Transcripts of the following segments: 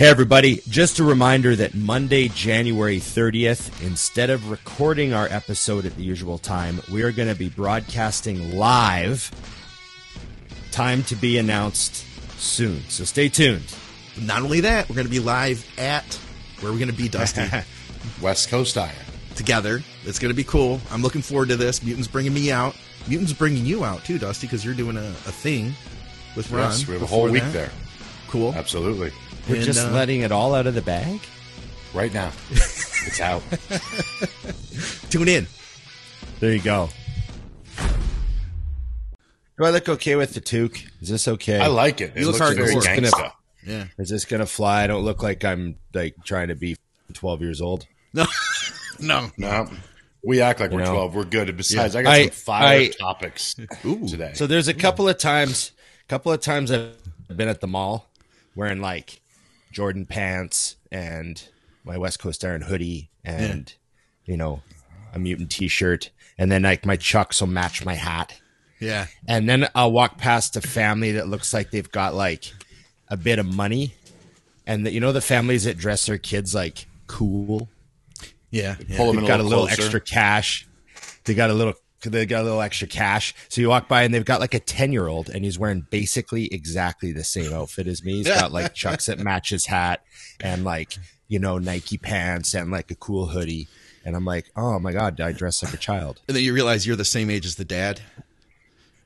Hey, everybody. Just a reminder that Monday, January 30th, instead of recording our episode at the usual time, we are going to be broadcasting live. Time to be announced soon. So stay tuned. Not only that, we're going to be live at where we're going to be, Dusty, West Coast Iron. together. It's going to be cool. I'm looking forward to this. Mutant's bringing me out. Mutant's bringing you out too, Dusty, because you're doing a, a thing with Ron. Yes, we have a whole week that. there. Cool. Absolutely. We're And, just uh, letting it all out of the bag. Right now. it's out. Tune in. There you go. Do I look okay with the toque? Is this okay? I like it. It You look looks very hardcore. gangsta. Yeah. Is this going to fly? I don't look like I'm like trying to be 12 years old. No. no. No. We act like You we're know? 12. We're good. Besides, Yeah. I got I- some fire I- topics Ooh. today. So there's a couple of times, couple of times I've been at the mall wearing like Jordan pants and my West Coast Iron hoodie and you know a mutant T-shirt, and then like my chucks will match my hat. Yeah. And then I'll walk past a family that looks like they've got like a bit of money, and the, you know the families that dress their kids like cool. Yeah. yeah. Pull them got a a little closer. extra cash. They got a little. They got a little extra cash. So you walk by and they've got like a ten year old, and he's wearing basically exactly the same outfit as me. He's got like chucks that match his hat, and like you know Nike pants, and like a cool hoodie. And I'm like, oh my god, I dress like a child. And then you realize you're the same age as the dad.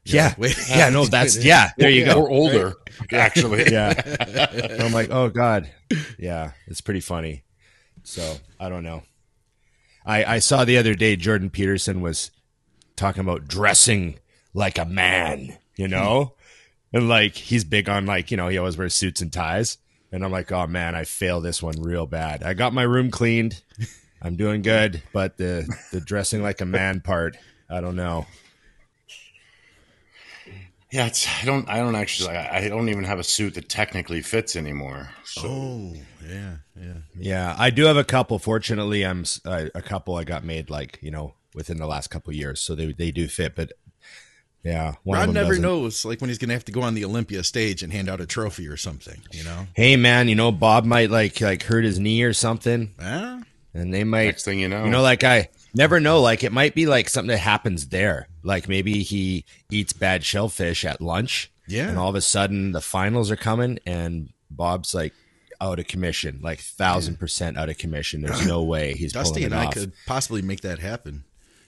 Yeah, wait. yeah, no, that's yeah. There you go. Or older, actually. yeah. And I'm like, oh god, yeah, it's pretty funny. So I don't know. I I saw the other day Jordan Peterson was talking about dressing like a man, you know, and like he's big on like you know he always wears suits and ties, and I'm like, oh man, I failed this one real bad. I got my room cleaned, I'm doing good, but the the dressing like a man part, I don't know. Yeah, it's, I don't. I don't actually. I, I don't even have a suit that technically fits anymore. So Oh, yeah. Yeah. Yeah, I do have a couple. Fortunately, I'm uh, a couple I got made like you know within the last couple years, so they they do fit. But yeah, one of them never doesn't. knows like when he's going to have to go on the Olympia stage and hand out a trophy or something, you know? Hey man, you know Bob might like like hurt his knee or something, Ah, and they might next thing you know, you know like I never know. Like it might be like something that happens there. Like maybe he eats bad shellfish at lunch, Yeah. and all of a sudden the finals are coming, and Bob's like out of commission, like thousand percent out of commission. There's no way he's Dusty pulling and it I off. could possibly make that happen,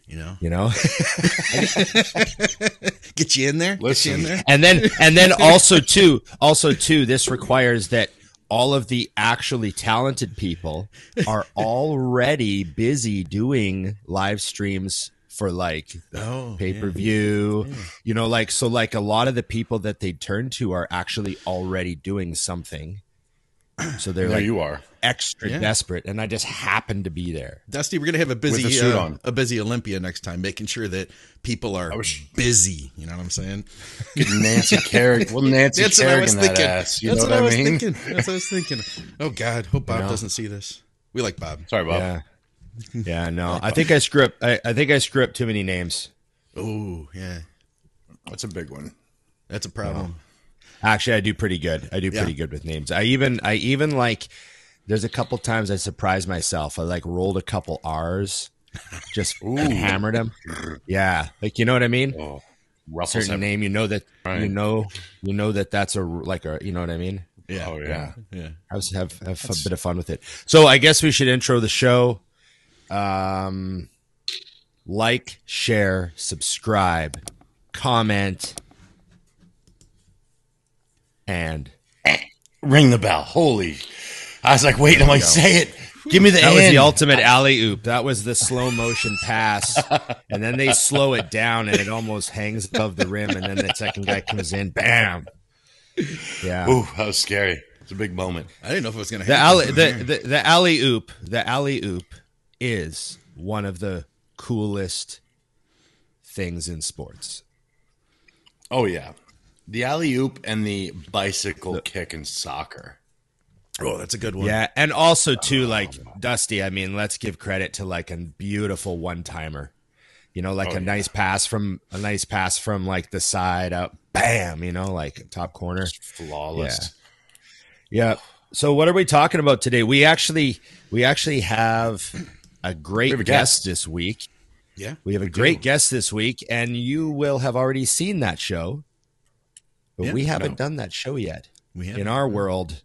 you know? You know. Get you in there? Get you Listen. in there? and then and then also too also too this requires that all of the actually talented people are already busy doing live streams for like Oh, pay per view, you know, like so like a lot of the people that they turn to are actually already doing something. So they're there like you are. Extra Yeah. desperate, and I just happened to be there. Dusty, we're gonna have a busy With the suit uh, on. a busy Olympia next time, making sure that people are was- busy. You know what I'm saying? Get Nancy Kerrigan. Well, Nancy That's what I was Kerrigan that thinking. ass. You That's know what, I was mean? thinking. That's what I was thinking. Oh God, hope Bob know? doesn't see this. We like Bob. Sorry, Bob. Yeah, yeah, no, I think I screw up. I, I think I screw up too many names. Oh yeah, That's a big one. that's a problem. Actually, I do pretty good. I do Yeah. pretty good with names. I even I even like there's a couple times I surprised myself. I like rolled a couple R's, just hammered them. Yeah, like you know what I mean. Oh, ruffles Certain have- name, you know that you know you know that that's a like a you know what I mean. Yeah, Oh yeah. yeah. I was have have a bit of fun with it. So I guess we should intro the show. Um, like, share, subscribe, comment, and Ring the bell. Holy! I was like, wait, I'm like, say it. Give me the That was the ultimate alley oop. That was the slow motion pass, and then they slow it down, and it almost hangs above the rim, and then the second guy comes in, bam. Yeah, Ooh, that was scary. It's a big moment. I didn't know if it was gonna the happen. alley, the, the the alley oop, the alley oop is one of the coolest things in sports. Oh yeah, the alley oop and the bicycle kick in soccer. Oh, that's a good one. Yeah, and also too, um, like Dusty. I mean, let's give credit to like a beautiful one timer. You know, like Oh, a yeah. nice pass from a nice pass from like the side up, bam. You know, like top corner. Flawless. Yeah. So what are we talking about today? We actually we actually have a great have a guest guest. this week. Yeah. We have a do. great guest this week, and you will have already seen that show. But Yeah, we haven't no. done that show yet. We have In our world,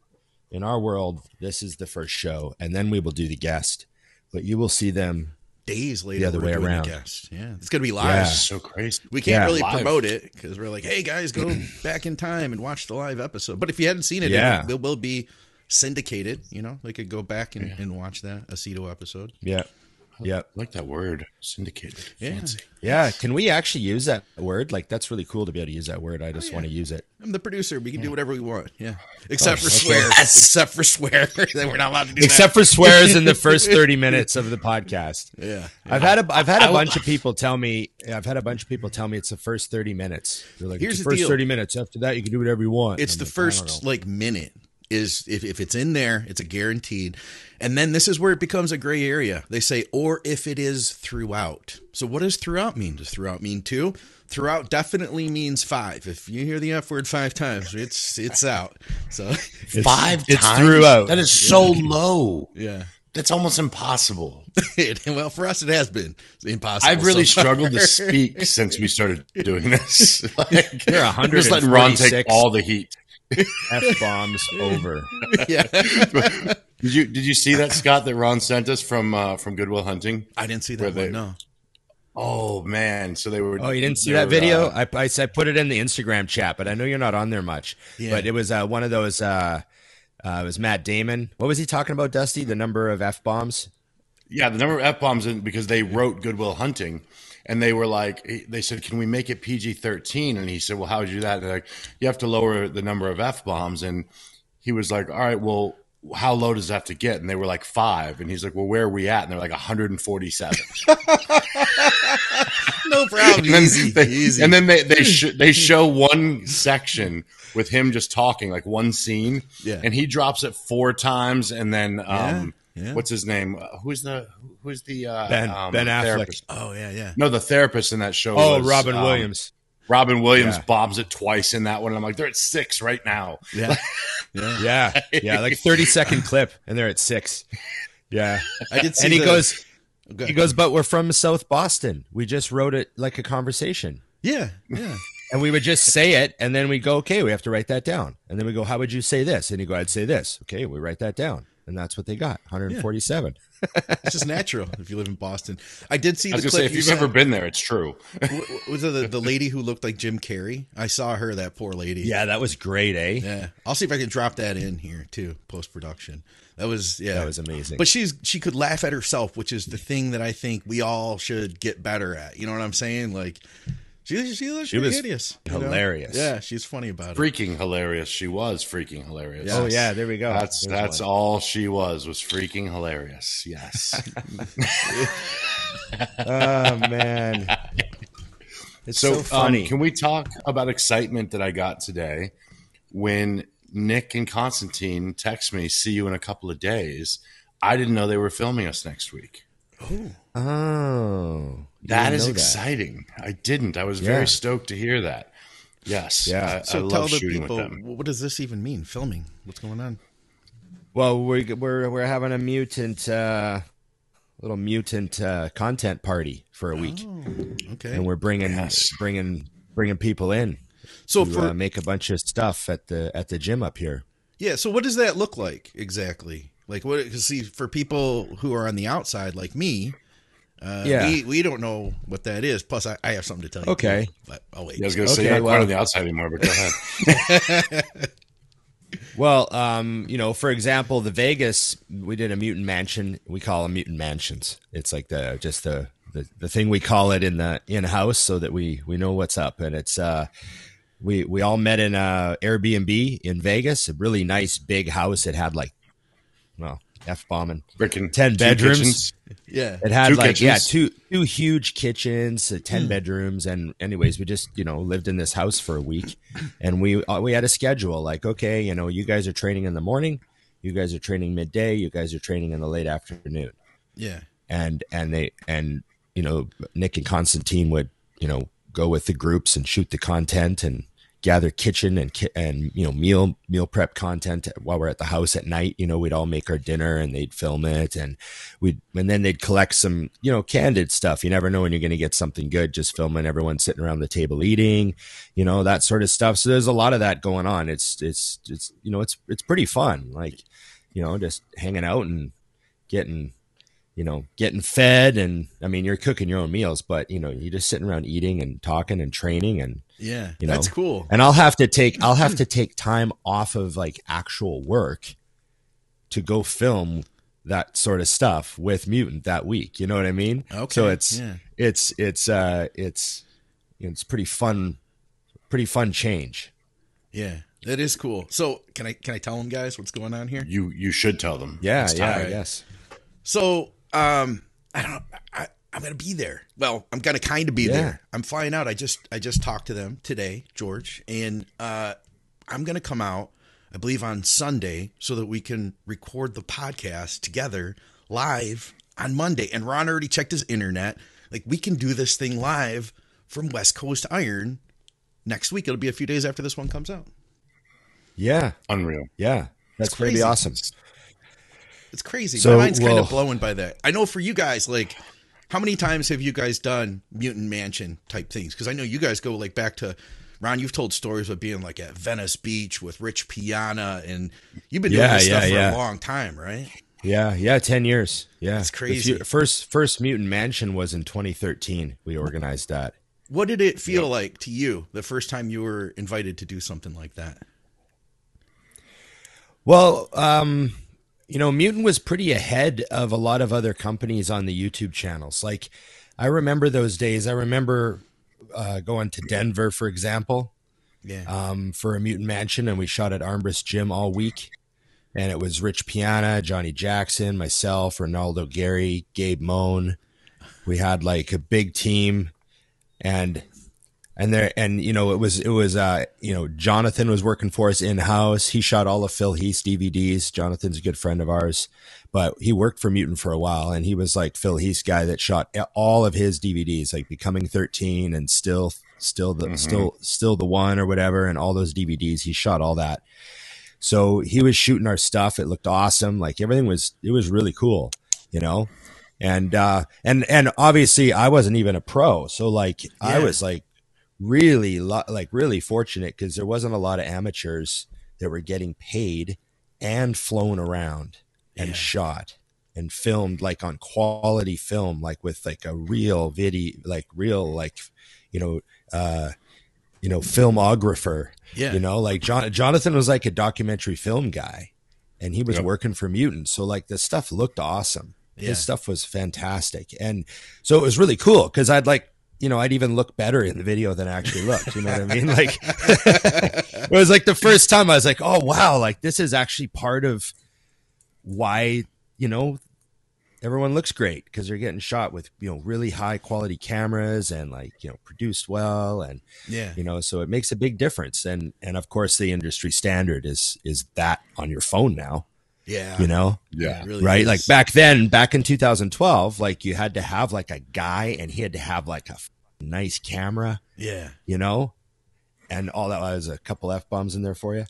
in our world, this is the first show, and then we will do the guest. But you will see them. days later. the other way around. guest. Yeah, it's gonna be live. Yeah. So crazy. We can't Yeah. really Live. promote it because we're like, hey guys, go back in time and watch the live episode. But if you hadn't seen it, Yeah. it, it will be syndicated. You know, they could go back and, and watch that Aceto episode. Yeah. Yeah. I like that word, syndicated. Yeah. Fancy. Yeah. Can we actually use that word? Like, that's really cool to be able to use that word. I just oh, want to use it. I'm the producer. We can do whatever we want. Yeah, oh, except for okay. swear. Except for swear. Then we're not allowed to do Except for swears in the first 30 minutes of the podcast. that. Yeah. I've had a I've had a I- bunch of people tell me I've had a bunch of people tell me it's the first thirty minutes. They're like, Here's it's the first deal. thirty minutes. After that, you can do whatever you want. It's the like, first like minute is if, if it's in there, it's a guaranteed. And then this is where it becomes a gray area. They say, or if it is throughout. So what does throughout mean? Does throughout mean two? Throughout definitely means five. If you hear the F word five times, it's it's out. So Five it's times? throughout. That is so low. yeah. That's almost impossible. well, for us it has been impossible. I've really so struggled to speak since we started doing this. Like, You're I'm just letting Ron take all the heat. F bombs over. yeah. Did you did you see that Scott that Ron sent us from uh, from Good Will Hunting? I didn't see Where that they- No. Oh man! So they were. Oh, you didn't see that video? uh, I, I I put it in the Instagram chat, but I know you're not on there much. Yeah. But it was uh, one of those. Uh, uh, it was Matt Damon. What was he talking about, Dusty? The number of f bombs. Yeah, the number of f bombs because they wrote Good Will Hunting, and they were like, they said, "Can we make it PG 13 And he said, "Well, how would you do that?" They're like, "You have to lower the number of f bombs." And he was like, "All right, well." How low does it have to get? And they were like five. And he's like, Well, where are we at? And they're like 147. No problem. and then easy. they, easy. And then they they, sh- they show one section with him just talking, like one scene. Yeah. And he drops it four times, and then um, Yeah, yeah. what's his name? Uh, who's the who's the uh, Ben- um, Ben Affleck. therapist? oh yeah, yeah. No, the therapist in that show. Oh, was, Robin um, Williams. Robin Williams Yeah. bombs it twice in that one. And I'm like, they're at six right now. Yeah. yeah. Yeah, yeah, like thirty second clip, and they're at six. Yeah, I did see and he the- goes, Okay. he goes, but we're from South Boston. We just wrote it like a conversation. Yeah, yeah. And we would just say it, and then we go, okay, we have to write that down. And then we go, how would you say this? And you go, I'd say this. Okay, we write that down. And that's what they got 147. It's just natural if you live in Boston. I did see I was the gonna say, clip if you you've sent. ever been there, it's true. W- was it the, the lady who looked like Jim Carrey? I saw her, that poor lady. Yeah, that was great, eh? Yeah. I'll see if I can drop that in here too, post production. That was yeah. That was amazing. But she's she could laugh at herself, which is the thing that I think we all should get better at. You know what I'm saying? Like she she was, She was hideous. you know? hilarious. Yeah, she's funny about it. freaking hilarious. She was freaking hilarious. Oh, yeah, there we go. That's There's that's one. all she was was freaking hilarious. Yes. Oh, man. It's so, so, funny. Um, can we talk about excitement that I got today when Nick and Constantine text me, "See you in a couple of days." I didn't know they were filming us next week. oh. you That didn't is know exciting. I didn't. I was Yeah. very stoked to hear that. Yes. Yeah. I, So I tell love the shooting people what does this even mean? Filming? What's going on? Well, we're we're we're having a mutant, uh, little mutant uh, content party for a week, Okay. and we're bringing Yes. bringing bringing people in so to for uh, make a bunch of stuff at the at the gym up here. Yeah. So what does that look like exactly? Like what? Because see, for people who are on the outside, like me, uh, Yeah. we, we don't know what that is. Plus, I, I have something to tell you. Okay. too, but I'll wait. Yeah, I was going to say Okay, you're not quite well- on the outside anymore, but go ahead. Well, um, you know, for example, the Vegas, we did a mutant mansion. We call them mutant mansions. It's like the just the the, the thing we call it in the in house so that we we know what's up. And it's uh, we we all met in a Airbnb in Vegas, a really nice big house. It had like, well, f bombing. Freaking 10 bedrooms. kitchens. Yeah. It had Two like yeah two two huge kitchens, uh, ten bedrooms, and anyways, we just you know lived in this house for a week, and we uh, we had a schedule like okay, you know, you guys are training in the morning, you guys are training midday, you guys are training in the late afternoon, Yeah. and and they and you know Nick and Constantine would you know go with the groups and shoot the content and gather kitchen and ki- and you know meal meal prep content while we're at the house at night. You know, we'd all make our dinner and they'd film it, and we'd and then they'd collect some you know candid stuff. You never know when you're going to get something good. Just filming everyone sitting around the table eating, you know that sort of stuff. So there's a lot of that going on. It's it's it's you know it's it's pretty fun. Like you know just hanging out and getting you know, getting fed and I mean, you're cooking your own meals, but you know, you're just sitting around eating and talking and training and Yeah, You know, that's cool. and I'll have to take I'll have to take time off of like actual work to go film that sort of stuff with Mutant that week. You know what I mean? Okay, So it's yeah. it's it's uh it's it's pretty fun pretty fun change. Yeah, that is cool. So can I can I tell them guys what's going on here? You you should tell them. Yeah, It's yeah, time. yes. So um, I don't. I, I'm gonna be there. Well, I'm gonna kind of be Yeah. there. I'm flying out. I just I just talked to them today, George, and uh, I'm gonna come out. I believe on Sunday so that we can record the podcast together live on Monday. And Ron already checked his internet. Like we can do this thing live from West Coast Iron next week. It'll be a few days after this one comes out. Yeah. Unreal. Yeah. That's going to be awesome. It's crazy. So, My mind's kind of blown by that. I know for you guys, like, how many times have you guys done Mutant Mansion type things? Because I know you guys go like back to Ron. You've told stories of being like at Venice Beach with Rich Piana, and you've been doing Yeah, this stuff yeah, for yeah. a long time, right? Yeah, yeah, ten years. Yeah, it's crazy. few- first, first mutant mansion was in 2013. We organized that. What did it feel like to you the first time you were invited to do something like that? Well, um, you know, Mutant was pretty ahead of a lot of other companies on the YouTube channels. Like, I remember those days. I remember uh, going to Denver, for example, Yeah, um, for a Mutant Mansion, and we shot at Armbrust Gym all week. And it was Rich Piana, Johnny Jackson, myself, Ronaldo Gary, Gabe Moen. We had like a big team, and and there and you know it was it was uh you know Jonathan was working for us in house. He shot all of Phil Heath's DVDs. Jonathan's a good friend of ours, but he worked for Mutant for a while, and he was like Phil Heath's guy that shot all of his DVDs, like Becoming Thirteen and still still the still still the one or whatever, and all those DVDs. He shot all that. So he was shooting our stuff. It looked awesome. Like everything was, it was really cool, you know? And, uh, and, and obviously I wasn't even a pro. So like I was like really, lo- like really fortunate because there wasn't a lot of amateurs that were getting paid and flown around and Yeah. shot and filmed like on quality film, like with like a real video, like real, like, you know, uh, you know, filmographer yeah, you know, like John, Jonathan was like a documentary film guy and he was Yep. working for Mutant. So like the stuff looked awesome. Yeah. His stuff was fantastic. And so it was really cool because I'd like, you know, I'd even look better in the video than I actually looked. You know what I mean? Like it was like the first time I was like, oh wow, like this is actually part of why, you know, everyone looks great because they're getting shot with, you know, really high quality cameras and like, you know, produced well and yeah, you know so it makes a big difference and and of course the industry standard is is that on your phone now yeah. you know Yeah. Really right is. like back then back in 2012 like you had to have like a guy and he had to have like a f- nice camera Yeah, you know and all that was a couple f-bombs in there for you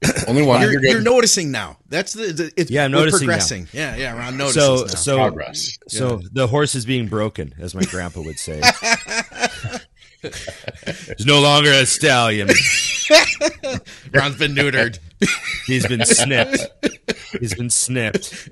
Only one. you're, You're, you're noticing now. That's the, the it's, Yeah, I'm we're noticing now. Yeah, yeah. Ron notices so now. so Progress. so the horse is being broken as my grandpa would say there's no longer a stallion Ron's been neutered. he's been snipped he's been snipped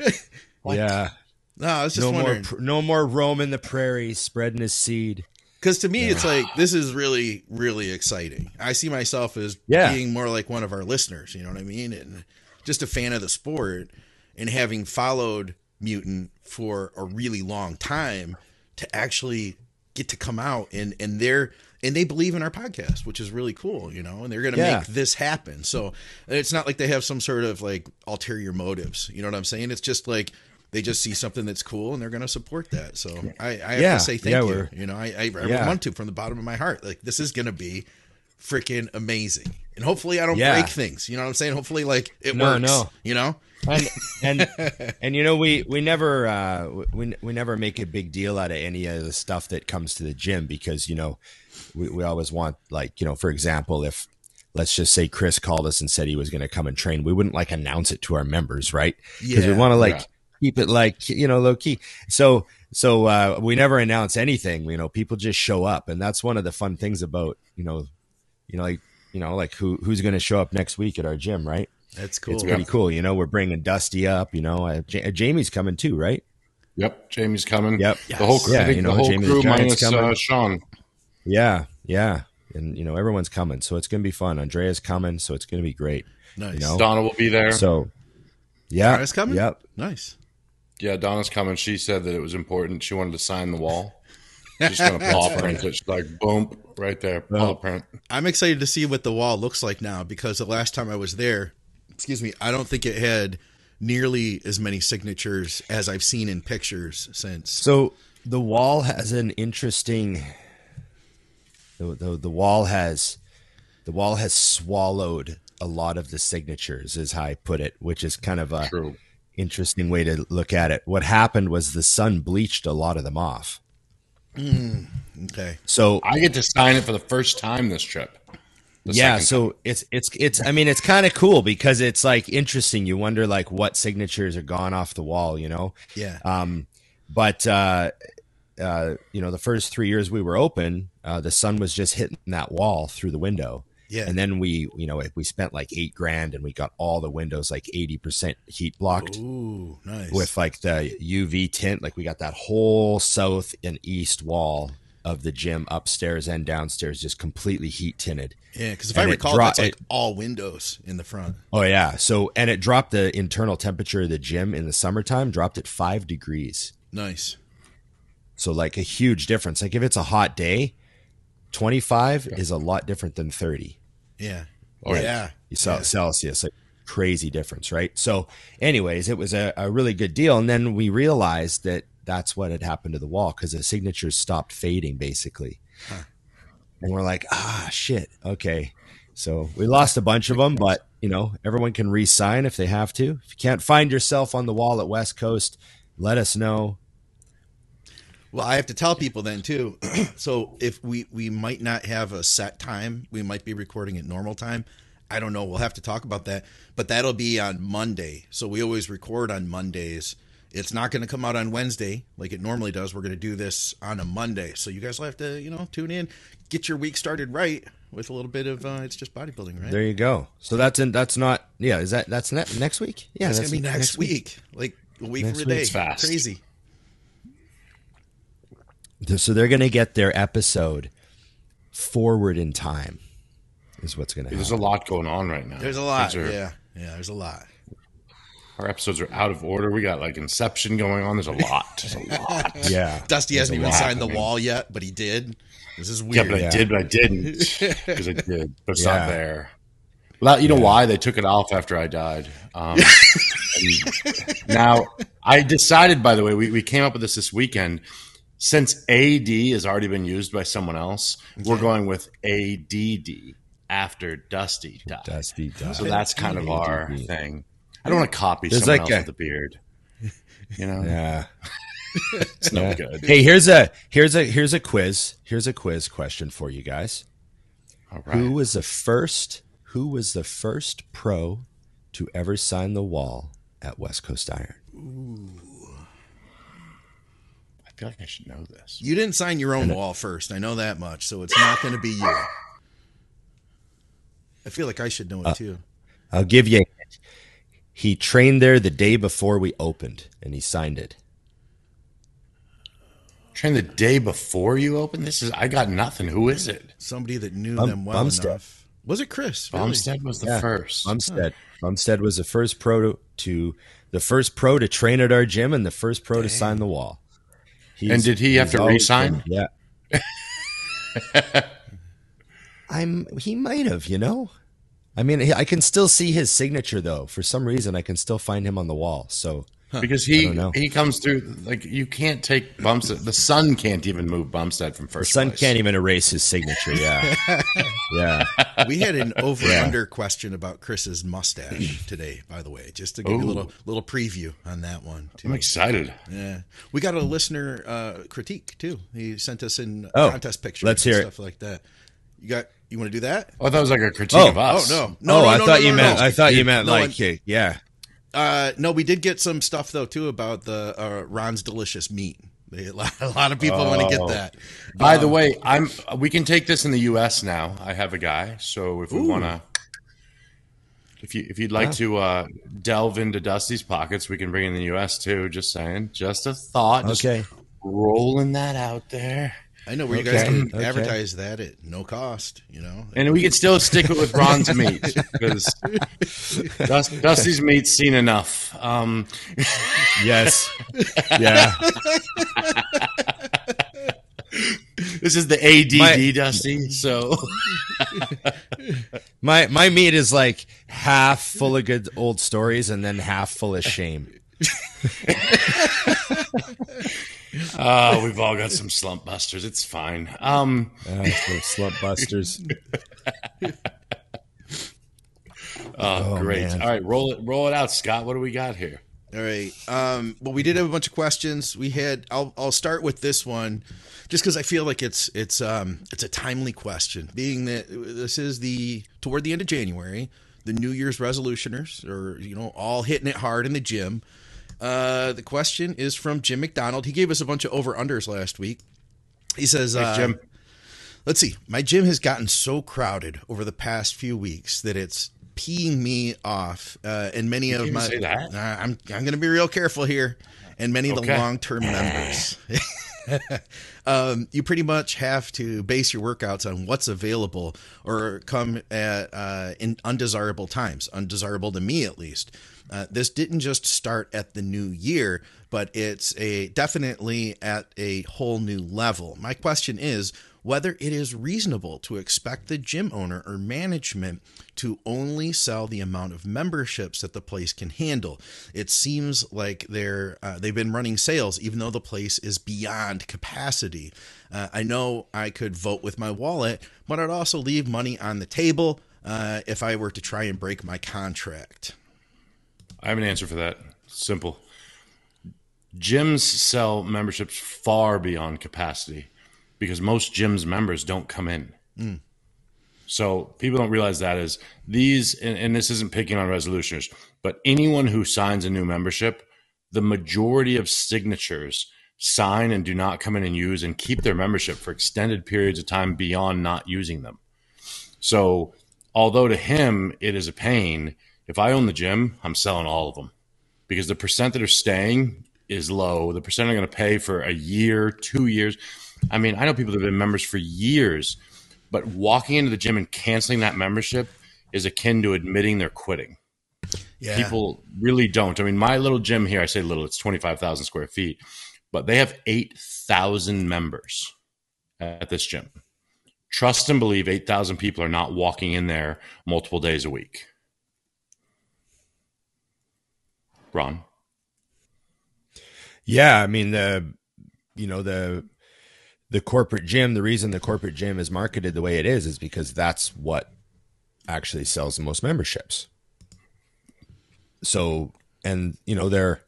yeah No, I was just no more, wondering. pr- no more roaming the prairies, spreading his seed. Because to me, it's like this is really, really exciting. I see myself as Yeah. being more like one of our listeners. You know what I mean? And just a fan of the sport, and having followed Mutant for a really long time, to actually get to come out and and they're and they believe in our podcast, which is really cool. You know, and they're going to Yeah. make this happen. So it's not like they have some sort of like ulterior motives. You know what I'm saying? It's just like. They just see something that's cool and they're going to support that. So I, I have Yeah. to say thank Yeah, you. You know, I, I, I want to from the bottom of my heart. Like this is gonna be freaking amazing, and hopefully I don't break things. You know what I'm saying? Hopefully, like it No, works. no. You know? And and and you know we we never uh, we we never make a big deal out of any of the stuff that comes to the gym because you know we we always want like you know for example if let's just say Chris called us and said he was going to come and train, we wouldn't like announce it to our members, right? Because we want to like yeah. keep it like you know low key. So so uh, we never announce anything. You know, people just show up, and that's one of the fun things about you know, you know, like you know, like who who's going to show up next week at our gym, right? That's cool. It's pretty cool. You know, we're bringing Dusty up. You know, uh, J- Jamie's coming too, right? Yep, Jamie's coming. Yep. The whole crew, Yeah, you know, the whole Jamie crew minus coming. uh, Sean. Yeah, yeah, and you know, everyone's coming, so it's going to be fun. Andrea's coming, so it's going to be great. Nice. You know? Donna will be there. So, yeah, Andrea's coming? Yep. Nice. yeah, Donna's coming. She said that it was important. She wanted to sign the wall. She's going to paw print it. She's like, boom, right there, paw print. I'm excited to see what the wall looks like now because the last time I was there, excuse me, I don't think it had nearly as many signatures as I've seen in pictures since. So the wall has an interesting. The, the the wall has, the wall has swallowed a lot of the signatures, is how I put it, which is kind of a True. interesting way to look at it. What happened was the sun bleached a lot of them off. Okay. So I get to sign it for the first time this trip. Yeah, second so it's it's it's I mean it's kind of cool because it's like interesting. You wonder like what signatures are gone off the wall, you know. Yeah. Um, but uh, uh, you know, the first three years we were open, uh, the sun was just hitting that wall through the window. Yeah. And then we, you know, we spent like eight grand and we got all the windows like 80% heat blocked Ooh, nice. with like the UV tint. Like we got that whole south and east wall of the gym upstairs and downstairs just completely heat tinted. yeah, because if and I recall, dro- that's like it- all windows in the front. Oh yeah. So, and it dropped the internal temperature of the gym in the summertime, dropped it five degrees. Nice. So like a huge difference. Like if it's a hot day, 25 is a lot different than 30. Yeah. Oh, yeah. yeah. You saw Yeah. Celsius, like crazy difference, right? So anyways, it was a, a really good deal. And then we realized that that's what had happened to the wall because the signatures stopped fading basically. And we're like, ah, shit. Okay. So we lost a bunch of them, but you know, everyone can re-sign if they have to. If you can't find yourself on the wall at West Coast, let us know. Well, I have to tell people then too. so if we we might not have a set time, we might be recording at normal time. I don't know. We'll have to talk about that. But that'll be on Monday. So we always record on Mondays. It's not going to come out on Wednesday like it normally does. We're going to do this on a Monday. So you guys will have to, you know, tune in, get your week started right with a little bit of uh, it's just bodybuilding, right? There you go. So that's in, that's not yeah. Is that that's ne- next week? Yeah, It's that's going to be next, week. like a week Next from a day. week's fast. Crazy. So they're going to get their episode forward in time. Is what's going to happen. There's a lot going on right now. There's a lot. Are- Yeah. Yeah, there's a lot. Our episodes are out of order. We got like Inception going on. There's a lot. There's a lot. Yeah, Dusty hasn't even lot signed the happening. wall yet, but he did. This is weird. Yeah, weird. but I did, but I didn't because I did, but it's Yeah. not there. Well, you know why they took it off after I died. Um, now I decided. By the way, we, we came up with this this weekend. Since AD has already been used by someone else, we're going with ADD after Dusty died. Dusty died. So that's kind of our ADD. thing. I don't want to copy There's someone like else a- with a beard. You know, Yeah. it's no good. Hey, here's a here's a here's a quiz. Here's a quiz question for you guys. All right. Who was the first? Who was the first pro to ever sign the wall at West Coast Iron? I feel like I should know this. You didn't sign your own wall first. I know that much. So it's not going to be you. I feel like I should know it uh, too. I'll give you. a hint. He trained there the day before we opened, and he signed it. Train the day before you open. This is I got nothing. Who is it? Somebody that knew Bum- them well Bumstead. enough. Was it Chris? Really? Bumstead was the Yeah. first. Bumstead. Bumstead was the first pro to, to the first pro to train at our gym and the first pro to sign the wall. He's- And did he have to always re-sign? been- Yeah. I'm. He might have. You know. I mean, I can still see his signature though. For some reason, I can still find him on the wall. So because he he comes through like you can't take Bumstead. The sun can't even move Bumstead from the first. sun place. can't even erase his signature. Yeah. yeah. We had an over under question about Chris's mustache today, by the way, just to give you a little little preview on that one. Too. I'm excited. Yeah, we got a listener uh, critique too. He sent us in Oh, contest pictures. let's and hear it. stuff like that. You got You want to do that? Oh, that was like a critique Oh. of us. Oh no, no, oh, no, I no, thought no, you no, meant. no. I thought you meant No, like, I'm- yeah. Uh, no, we did get some stuff though too about the uh, Ron's delicious meat. They, a lot, a lot of people want to get Oh. that. By the way, I'm. We can take this in the U.S. now. I have a guy, so if we want to, if you if you'd like to uh, delve into Dusty's pockets, we can bring in the U.S. too. Just saying, just a thought. Just Okay. rolling that out there, I know where you guys can okay. advertise that at no cost. You know, and we can still stick it with bronze meat because Dust, Dusty's meat's seen enough. Um, Yes. yeah. this is the ADD, My- Dusty. So My my meat is like half full of good old stories and then half full of shame. Uh, we've all got some slump busters. It's fine. Um, Uh, slump busters. Oh, Oh, great! man. All right, roll it, roll it out, Scott. What do we got here? All right. Um, well, we did have a bunch of questions. We had. I'll I'll start with this one, just because I feel like it's it's um it's a timely question, being that this is the toward the end of January, the New Year's resolutioners are you know all hitting it hard in the gym. Uh, the question is from Jim McDonald. He gave us a bunch of over unders last week. He says, uh, Jim. Let's see. My gym has gotten so crowded over the past few weeks that it's peeing me off. Uh, and many of my say that? Uh, I'm I'm going to be real careful here. And many of the long term members. um, you pretty much have to base your workouts on what's available or come at uh, in undesirable times, undesirable to me at least. Uh, this didn't just start at the new year, but it's a definitely at a whole new level. My question is whether it is reasonable to expect the gym owner or management to only sell the amount of memberships that the place can handle. It seems like they're uh, they've been running sales even though the place is beyond capacity. Uh, I know I could vote with my wallet, but I'd also leave money on the table uh, if I were to try and break my contract. I have an answer for that. Simple. Gyms sell memberships far beyond capacity because most gyms members don't come in. Mm. So people don't realize that is these, and, and this isn't picking on resolutioners, but anyone who signs a new membership, the majority of signatures sign and do not come in and use and keep their membership for extended periods of time beyond not using them. So, although to him it is a pain, if I own the gym, I'm selling all of them because the percent that are staying is low. The percent are going to pay for a year, two years. I mean, I know people that have been members for years, but walking into the gym and canceling that membership is akin to admitting they're quitting. Yeah. People really don't. I mean, my little gym here, I say little, it's 25,000 square feet, but they have 8,000 members at this gym. Trust and believe 8,000 people are not walking in there multiple days a week. Ron. Yeah, I mean the you know the the corporate gym, the reason the corporate gym is marketed the way it is is because that's what actually sells the most memberships. So, and you know, they're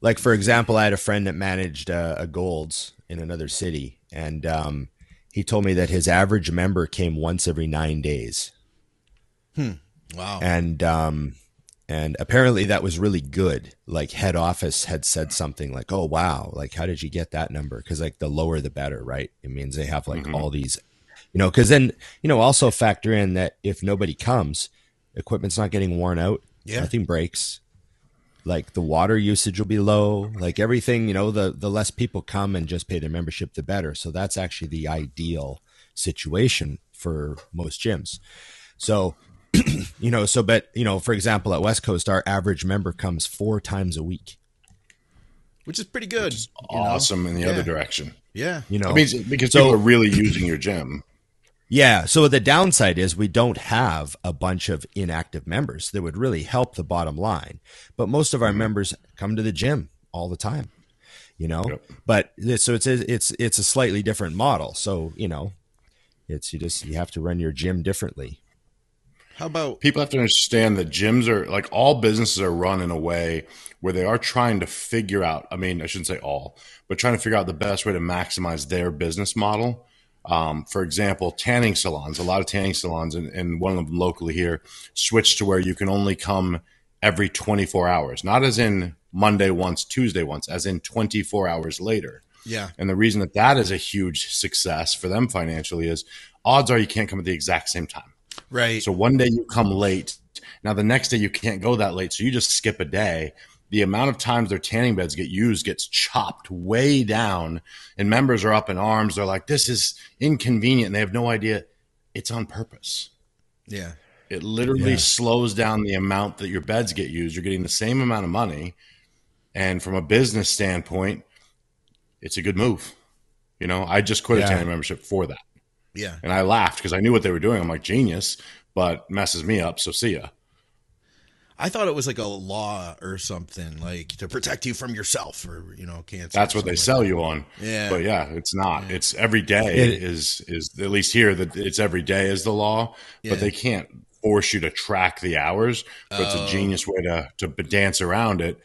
like for example, I had a friend that managed uh, a Golds in another city and um he told me that his average member came once every 9 days wow. and um and apparently that was really good. Like head office had said something like oh wow. Like how did you get that number? Because like the lower the better right? It means they have like mm-hmm. all these you know because then you know also factor in that if nobody comes equipment's not getting worn out. Yeah. nothing breaks. Like the water usage will be low. Like everything you know the the less people come and just pay their membership the better. So that's actually the ideal situation for most gyms. So you know so but you know for example at west coast our average member comes four times a week Which is pretty good. you know? Awesome in the Yeah. other direction. Yeah. you know I mean, because So- people are really using your gym. yeah so the downside is we don't have a bunch of inactive members that would really help the bottom line but most of our mm-hmm. members come to the gym all the time you know Yep. but so it's it's it's a slightly different model so you know it's you just you have to run your gym differently How about people have to understand that gyms are like all businesses are run in a way where they are trying to figure out i mean i shouldn't say all but trying to figure out the best way to maximize their business model Um, for example, tanning salons, a lot of tanning salons, and, and one of them locally here, switched to where you can only come every 24 hours, not as in Monday once, Tuesday once, as in 24 hours later. Yeah. And the reason that that is a huge success for them financially is odds are you can't come at the exact same time. Right. So one day you come late. Now the next day you can't go that late. So you just skip a day. The amount of times their tanning beds get used gets chopped way down. And members are up in arms. They're like, this is inconvenient. And they have no idea it's on purpose. yeah. It literally Yeah. slows down the amount that your beds get used. You're getting the same amount of money. And from a business standpoint, it's a good move. You know, I just quit Yeah. a tanning membership for that. Yeah. And I laughed because I knew what they were doing. I'm like, genius, but messes me up. So see ya. I thought it was like a law or something, like to protect you from yourself or you know cancer. That's what they something sell you on. Yeah. But yeah, it's not. It's every day It- is is at least here that it's every day is the law, Yeah. but they can't force you to track the hours. But it's Oh. a genius way to to dance around it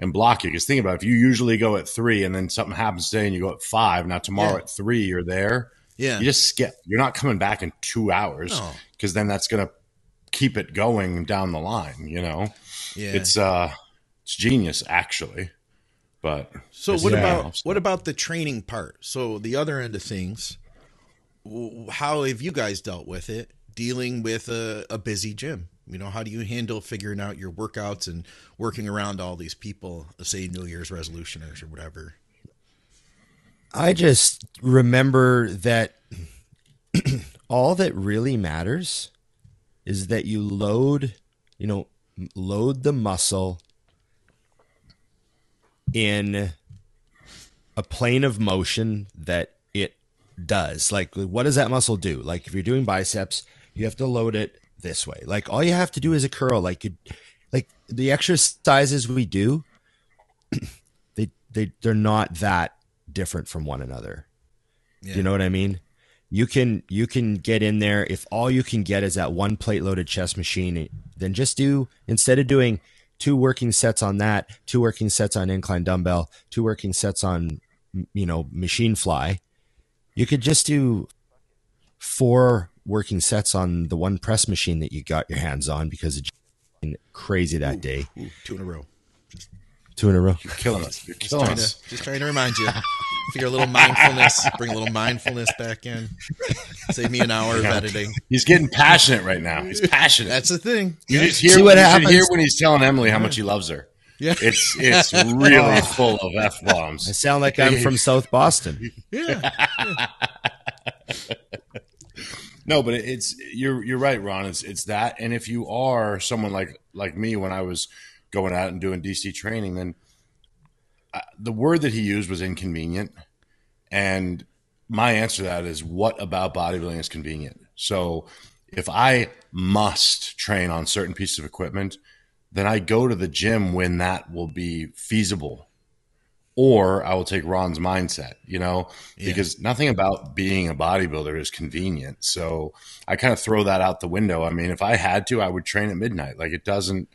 and block you. Because think about it, if you usually go at three and then something happens today and you go at five, now tomorrow Yeah. at three you're there. Yeah. You just skip. You're not coming back in two hours No. because then that's gonna keep it going down the line. You know, Yeah. it's uh, it's genius actually. But So what Yeah. about what about the training part? So the other end of things, how have you guys dealt with it? Dealing with a, a busy gym, you know, how do you handle figuring out your workouts and working around all these people, say New Year's resolutioners or whatever? I just remember that all that really matters is that you load, you know, load the muscle in a plane of motion that it does. Like, what does that muscle do? Like, if you're doing biceps, you have to load it this way. Like, all you have to do is a curl. Like, you, like the exercises we do, they they they're not that different from one another. Yeah. You know what I mean? You can you can get in there if all you can get is that one plate loaded chest machine, then just do instead of doing two working sets on that, two working sets on incline dumbbell, two working sets on you know machine fly, you could just do four working sets on the one press machine that you got your hands on because it's crazy that day. Ooh, two in a row. Two in a row. you're killing us. You're Just killing trying, us. to, just trying to remind you. Figure a little mindfulness, bring a little mindfulness back in. Save me an hour of editing. He's getting passionate right now. He's passionate. That's the thing. you just hear See what should happens. hear when he's telling Emily how much he loves her. Yeah. It's it's really full of f bombs. I sound like I'm from South Boston. Yeah. No, but it's you're you're right, Ron. It's it's that, and if you are someone like like me when I was going out and doing DC training, then uh, the word that he used was inconvenient, and my answer to that is, what about bodybuilding is convenient? So if I must train on certain pieces of equipment, then I go to the gym when that will be feasible. Or I will take Ron's mindset, you know, because nothing about being a bodybuilder is convenient. So I kind of throw that out the window. I mean, if I had to, I would train at midnight. Like it doesn't,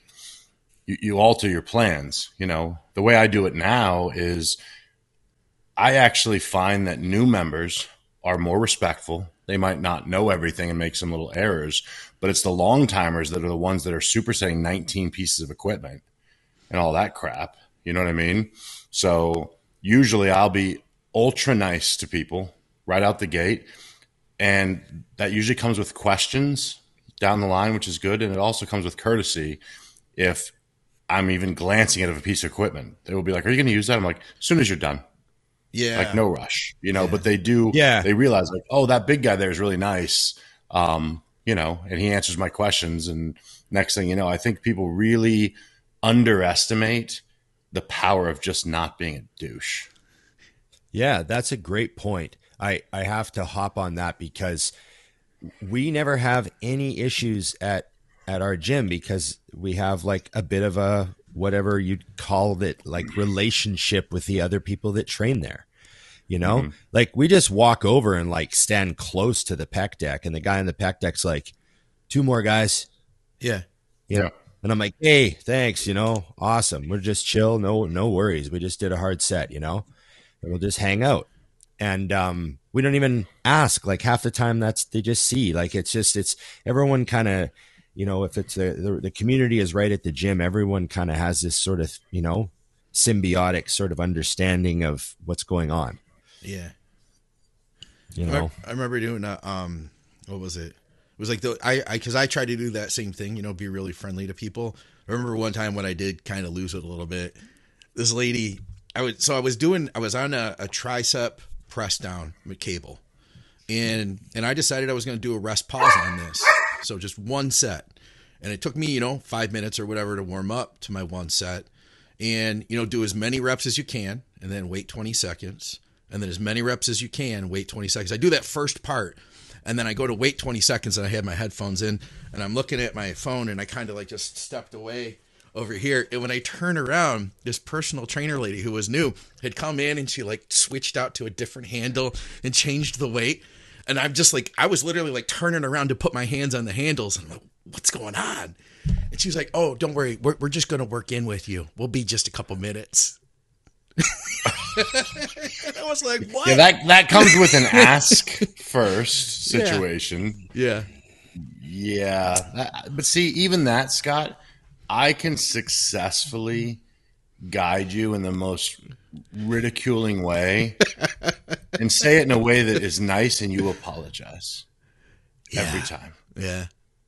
you, you alter your plans. You know, the way I do it now is I actually find that new members are more respectful. They might not know everything and make some little errors, but it's the long timers that are the ones that are supersetting 19 pieces of equipment and all that crap. You know what I mean? So usually I'll be ultra nice to people right out the gate. And that usually comes with questions down the line, which is good. And it also comes with courtesy if I'm even glancing at a piece of equipment. They will be like, Are you going to use that? I'm like, As soon as you're done Yeah. like no rush, you know. But they do, Yeah. They realize like, oh, that big guy there is really nice, um, you know, and he answers my questions. And next thing you know, I think people really underestimate the power of just not being a douche. Yeah, that's a great point. I, I have to hop on that because we never have any issues at at our gym because we have like a bit of a whatever you'd call it like relationship with the other people that train there. You know? Like we just walk over and like stand close to the pec deck and the guy in the pec deck's like, two more guys. yeah. You know? Yeah. And I'm like, hey, thanks, you know, awesome. We're just chill, no no worries. We just did a hard set, you know, and we'll just hang out. and um, we don't even ask. Like half the time, that's they just see. Like it's just it's everyone kind of, you know, if it's the, the the community is right at the gym, everyone kind of has this sort of you know symbiotic sort of understanding of what's going on. Yeah. You I know, remember, I remember doing a, um, what was it? It was like the I I because I tried to do that same thing, you know, be really friendly to people. I remember one time when I did kind of lose it a little bit. This lady, I was so I was doing I was on a, a tricep press down with cable, and and I decided I was going to do a rest pause on this, so just one set, and it took me you know five minutes or whatever to warm up to my one set, and you know do as many reps as you can, and then wait twenty seconds, and then as many reps as you can, wait 20 seconds. I do that first part. And then I go to wait 20 seconds and I have my headphones in and I'm looking at my phone and I kind of like just stepped away over here. And when I turn around, this personal trainer lady who was new had come in and she like switched out to a different handle and changed the weight. And I'm just like, I was literally like turning around to put my hands on the handles. And I'm like, what's going on? And she's like, oh, don't worry. We're, we're just going to work in with you. We'll be just a couple minutes. I was like, what? Yeah, that that comes with an ask first situation. yeah. Yeah, that- but see, even that, Scott, I can successfully guide you in the most ridiculing way and say it in a way that is nice, and you apologize every time. Yeah.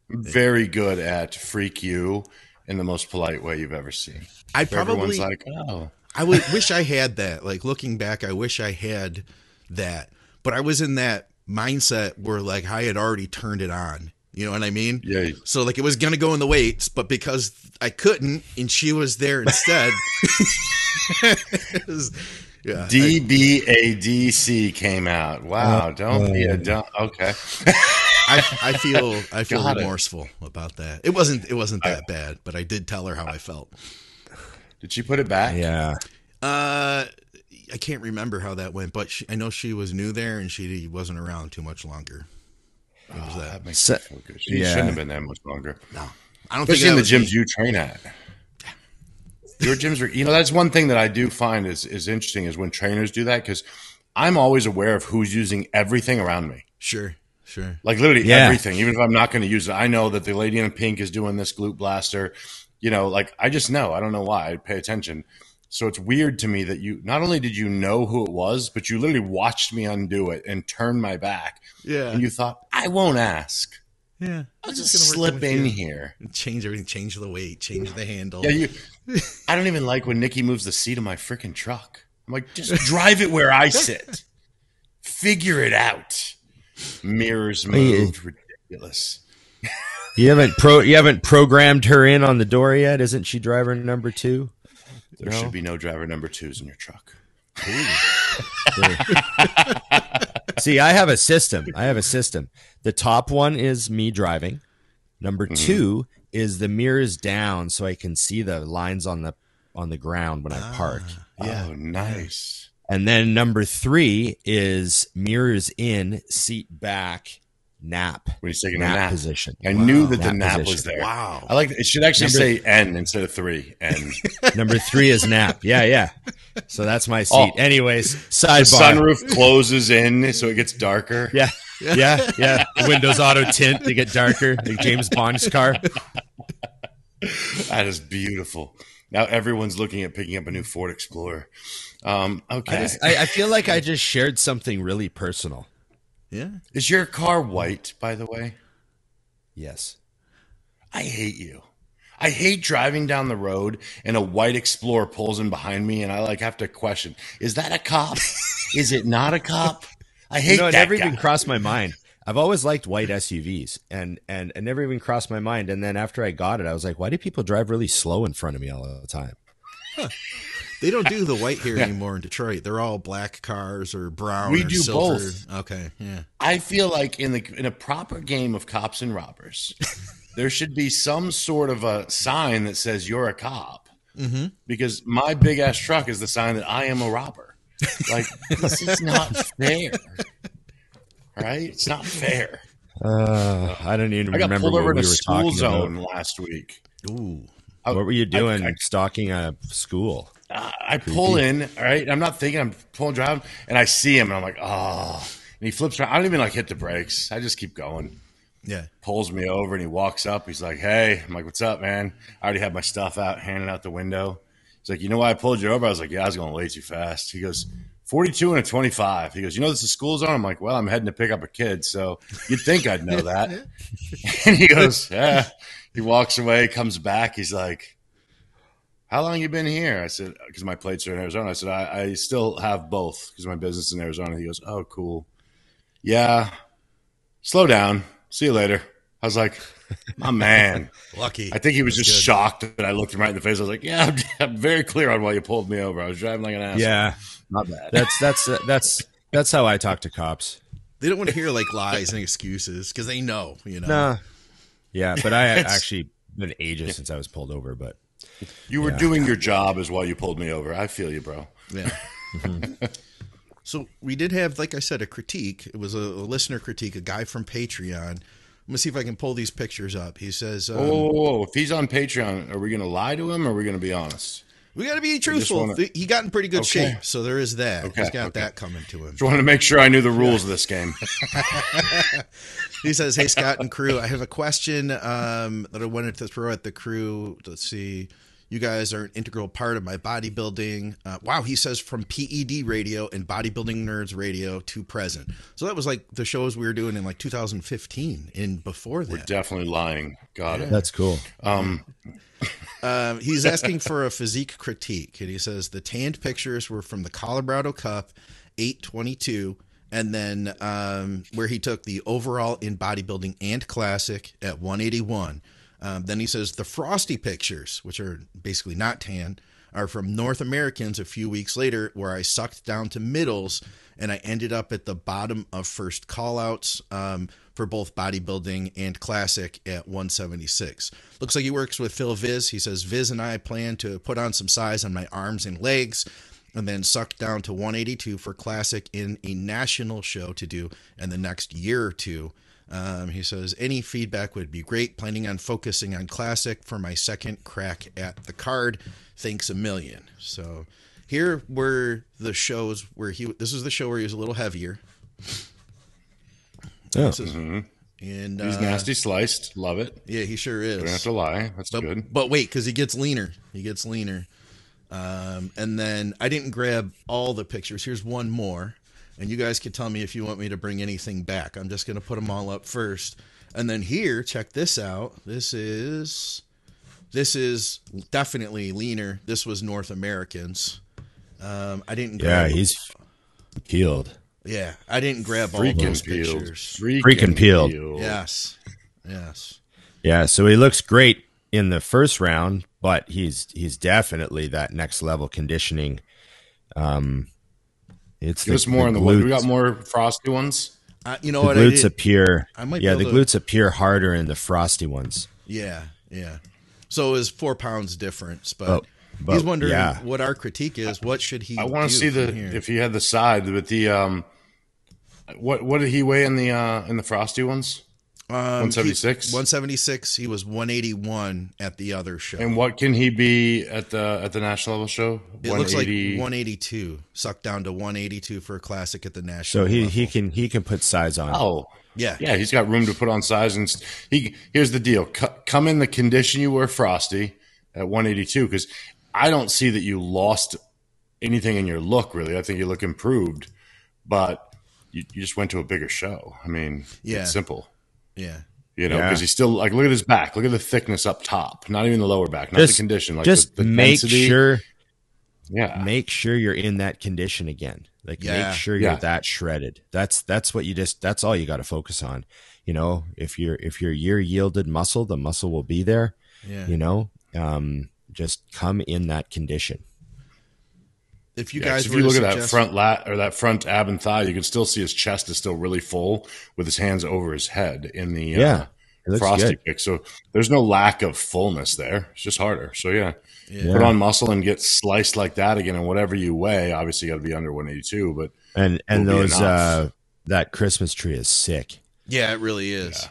I'm very good at freak you in the most polite way you've ever seen. I Everyone's probably like, oh, I would wish I had that. Like looking back, I wish I had that. But I was in that mindset where like I had already turned it on. You know what I mean? yeah. So like it was gonna go in the weights, but because I couldn't and she was there instead. was- yeah. DBADC came out. Wow, don't be a dumb. Okay. I, I feel I feel Got it. remorseful about that. It wasn't it wasn't that bad, but I did tell her how I felt. Did she put it back? yeah. Uh, I can't remember how that went, but she, I know she was new there and she wasn't around too much longer. It Oh, that. that makes So- me feel good. She yeah. shouldn't have been there much longer. No, I don't Especially think in the gyms me. you train at. Your gyms are, you know, that's one thing that I do find is is interesting is when trainers do that because I'm always aware of who's using everything around me. Sure, sure. Like literally Yeah. everything, even if I'm not going to use it. I know that the lady in pink is doing this glute blaster. You know, like I just know. I don't know why. I pay attention. So it's weird to me that you not only did you know who it was, but you literally watched me undo it and turn my back, Yeah, and you thought I won't ask. yeah. I'll I'm just gonna slip in you. here. change everything, change the weight, change the handle. Yeah, you. I don't even like when Nikki moves the seat of my freaking truck. I'm like, just drive it where I sit. Figure it out. Mirrors moved. Ridiculous. You haven't pro you haven't programmed her in on the door yet, isn't she driver number two? There No. should be no driver number twos in your truck. See, I have a system. I have a system. The top one is me driving. Number Mm-hmm. two is the mirrors down so I can see the lines on the on the ground when I park. Yeah. Oh, nice. And then number three is mirrors in, seat back, nap. When he's taking a Nap nap. position. I knew that the Nap nap was there. Wow. I like it. Should actually Number- say N instead of three. N. Number three is nap. Yeah, yeah. So that's my seat. Oh. Anyways, sidebar. sunroof closes in so it gets darker. Yeah. Yeah, yeah. The windows auto tint to get darker, like James Bond's car. That is beautiful. Now everyone's looking at picking up a new Ford Explorer. Um, okay. I, just, I, I feel like I just shared something really personal. Yeah. Is your car white, by the way? Yes. I hate you. I hate driving down the road and a white Explorer pulls in behind me, and I like have to question: Is that a cop? Is it not a cop? I hate You know, it never guy. even crossed my mind. I've always liked white SUVs, and and it never even crossed my mind. And then after I got it, I was like, why do people drive really slow in front of me all the time? They don't do the white here anymore in Detroit. They're all black cars or brown. We or do silver. both. Okay. Yeah. I feel like in the in a proper game of cops and robbers, there should be some sort of a sign that says you're a cop. Mm-hmm. Because my big ass truck is the sign that I am a robber. Like this is not fair, right? It's not fair. Uh, I don't even I got remember pulled what over we in were a school talking zone about. last week. Ooh. What were you doing I- stalking a school? Uh, I pull in, all right. I'm not thinking. I'm pulling driving, and I see him, and I'm like, oh. And he flips around. I don't even like hit the brakes. I just keep going. Yeah. Pulls me over, and he walks up. He's like, "Hey," I'm like, "What's up, man?" I already had my stuff out, handing out the window. He's like, "You know why I pulled you over?" I was like, "Yeah, I was going way too fast." He goes, 42 and a 25. He goes, You know, this is school zone? I'm like, Well, I'm heading to pick up a kid. So you'd think I'd know that. and he goes, Yeah. He walks away, comes back. He's like, How long you been here? I said, Because my plates are in Arizona. I said, I, I still have both because my business is in Arizona. He goes, Oh, cool. Yeah. Slow down. See you later. I was like, My man. Lucky. I think he was That's just good. shocked that I looked him right in the face. I was like, Yeah, I'm, I'm very clear on why you pulled me over. I was driving like an ass. Yeah, Not bad. that's that's that's that's how I talk to cops. They don't want to hear like lies and excuses because they know, you know. Nah, yeah, but I actually been ages since I was pulled over. But You were Yeah. doing your job is why you pulled me over. I feel you, bro. Yeah. so we did have, like I said, a critique. It was a, a listener critique, a guy from Patreon. I'm gonna see if I can pull these pictures up. He says, um, Whoa, whoa, whoa. If he's on Patreon, are we going to lie to him or are we going to be honest? "We got to be truthful." wanna- He got in pretty good Okay. shape, so there is that. Okay, He's got okay. that coming to him. Just wanted to make sure I knew the rules of this game. He says, "Hey Scott and crew, I have a question um, that I wanted to throw at the crew. Let's see, you guys are an integral part of my bodybuilding. Uh, wow, he says from PED Radio and Bodybuilding Nerds Radio to present. So that was like the shows we were doing in like 2015 and before that. We're definitely lying. Got it. that's cool. Um, Um, he's asking for a physique critique, and he says the tanned pictures were from the Colorado Cup, eight twenty two, and then um, where he took the overall in bodybuilding and classic at one eighty one. Um, then he says the frosty pictures, which are basically not tan, are from North Americans a few weeks later, where I sucked down to middles and I ended up at the bottom of first callouts um, for both bodybuilding and classic at 176. Looks like he works with Phil Viz. He says Viz and I plan to put on some size on my arms and legs and then suck down to 182 for classic in a national show to do in the next year or two. Um, he says any feedback would be great. Planning on focusing on classic for my second crack at the card. Thanks a million. So here were the shows where he. This is the show where he was a little heavier. Oh. This is- And he's uh, nasty sliced. Love it. Yeah, he sure is. Don't have to lie. That's But, good. but wait, because he gets leaner. He gets leaner. Um, and then I didn't grab all the pictures. Here's one more. And you guys can tell me if you want me to bring anything back. I'm just going to put them all up first. And then here, check this out. This is this is definitely leaner. This was North Americans. Um, I didn't Yeah, grab he's peeled. yeah, I didn't grab all Freaking those peeled. pictures. Freaking peeled. Yes. Yes. Yeah, so he looks great in the first round, but he's he's definitely that next level conditioning. Um, it's Give us more on the glutes, We got more frosty ones. Uh, you know The what I glutes did? appear. I might be yeah, the to- glutes appear harder in the frosty ones. Yeah, yeah. So it was four pounds difference, but, Oh, but, he's wondering yeah. what our critique is. What should he? I want to see the here? if he had the side with the um. What what did he weigh in the uh in the frosty ones? Um, 176? One seventy six. He was one eighty one at the other show. And what can he be at the at the national level show? it looks like one eighty two. Sucked down to one eighty two for a classic at the national. So he level. he can he can put size on. Oh, yeah yeah, he's got room to put on size, and he. Here's the deal: C- come in the condition you were frosty at 182, because I don't see that you lost anything in your look. Really, I think you look improved, but you, you just went to a bigger show. I mean, Yeah. it's simple. Yeah. You know, Yeah. because he's still like, look at his back, look at the thickness up top, not even the lower back, not Just- the condition. Like Just the, the make density. sure yeah, make sure you're in that condition again. Like Yeah. make sure you're Yeah. that shredded. That's that's what you just that's all you got to focus on. You know, if you're if you're year yielded muscle, the muscle will be there. Yeah. You know, um, just come in that condition. If you Yeah, 'cause guys if were you to look at that front lat or that front ab and thigh, you can still see his chest is still really full with his hands over his head in the Yeah, uh, it frosty good. pick. So there's no lack of fullness there. It's just harder. So yeah, Yeah. put on muscle and get sliced like that again. And whatever you weigh, obviously you got to be under 182. But And and those uh that Christmas tree is sick. yeah, it really is.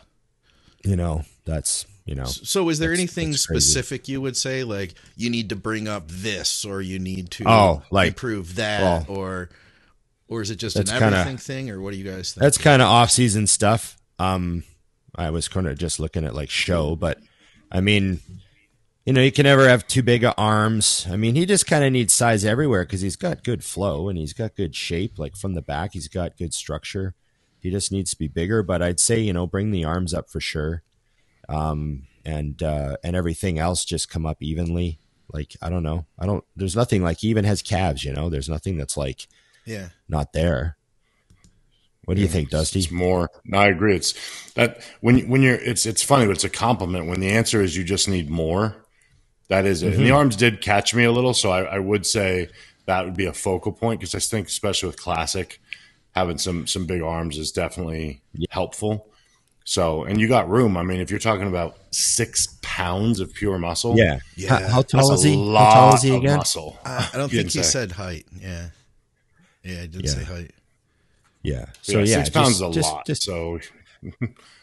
Yeah. You know, that's you know. So, is there anything specific you would say, like you need to bring up this, or you need to Oh, like- improve that, well, or or is it just an kinda- everything thing, or what do you guys think? That's kind of off season stuff. Um, I was kind of just looking at like show, but I mean, you know, he can never have too big of arms. I mean, he just kind of needs size everywhere because he's got good flow and he's got good shape. Like from the back, he's got good structure. He just needs to be bigger. But I'd say, you know, bring the arms up for sure. Um, and uh, and everything else just come up evenly. Like I don't know, I don't. There's nothing like he even has calves. You know, there's nothing that's like yeah, not there. What do you think, Dusty? It's more. No, I agree. It's that when when you're it's it's funny, but it's a compliment. When the answer is you just need more, that is it. And the arms did catch me a little, so I, I would say that would be a focal point because I think, especially with classic, having some some big arms is definitely helpful. So, and you got room. I mean, if you're talking about six pounds of pure muscle, Yeah. Yeah. How, how tall that's is a he? lot How tall is he of again? muscle. I, I don't think he say. said height. Yeah, yeah, I did Yeah. say height. Yeah. So So yeah, six pounds just, is a just, lot. Just, so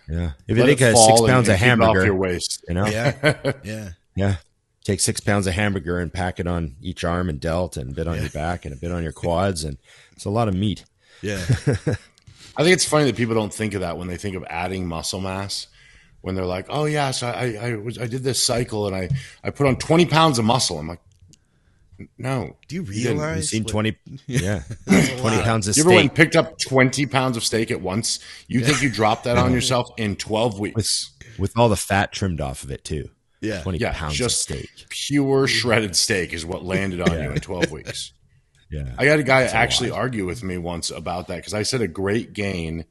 yeah. If you let think it of fall six and- pounds of keep off hamburger, your waist. you know, Yeah, yeah, yeah. Take six pounds of hamburger and pack it on each arm and delt, and a bit on your back and a bit on your quads, and it's a lot of meat. yeah. I think it's funny that people don't think of that when they think of adding muscle mass. When they're like, "Oh yeah, so I I, was, I did this cycle and I I put on twenty pounds of muscle." I'm like, "No, Do you didn't. You realize? seen what- twenty? Yeah, twenty pounds of You ever went and picked up twenty pounds of steak at once? You think you dropped that on yourself in twelve weeks? with all the fat trimmed off of it too. Yeah, Twenty Yeah, pounds just of steak. pure shredded steak is what landed on you in twelve weeks." Yeah. I got a guy actually argue with me once about that because I said a great gain,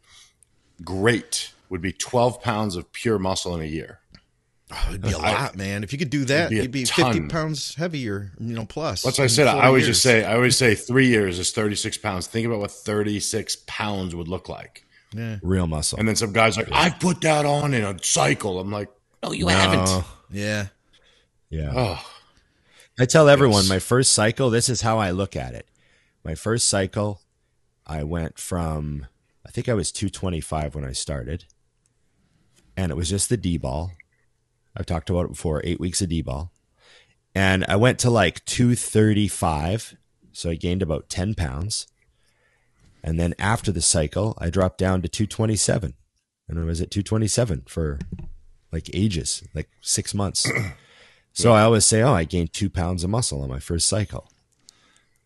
great would be twelve pounds of pure muscle in a year. Oh, it'd be a lot, man. If you could do that, be you'd be ton. fifty pounds heavier, you know, plus. That's what I said. I always years. just say, I always say, three years is thirty six pounds. Think about what thirty six pounds would look like. yeah, Real muscle. And then some guys like, I put that on in a cycle. I'm like, no, you haven't. Yeah, Yeah. Oh, I tell everyone Yes. my first cycle, this is how I look at it. My first cycle, I went from, I think I was 225 when I started, and it was just the D-bol. I've talked about it before, eight weeks of D-bol. And I went to like 235. So I gained about 10 pounds. And then after the cycle, I dropped down to 227. And I was at 227 for like ages, like six months. So I always say, oh, I gained two pounds of muscle on my first cycle.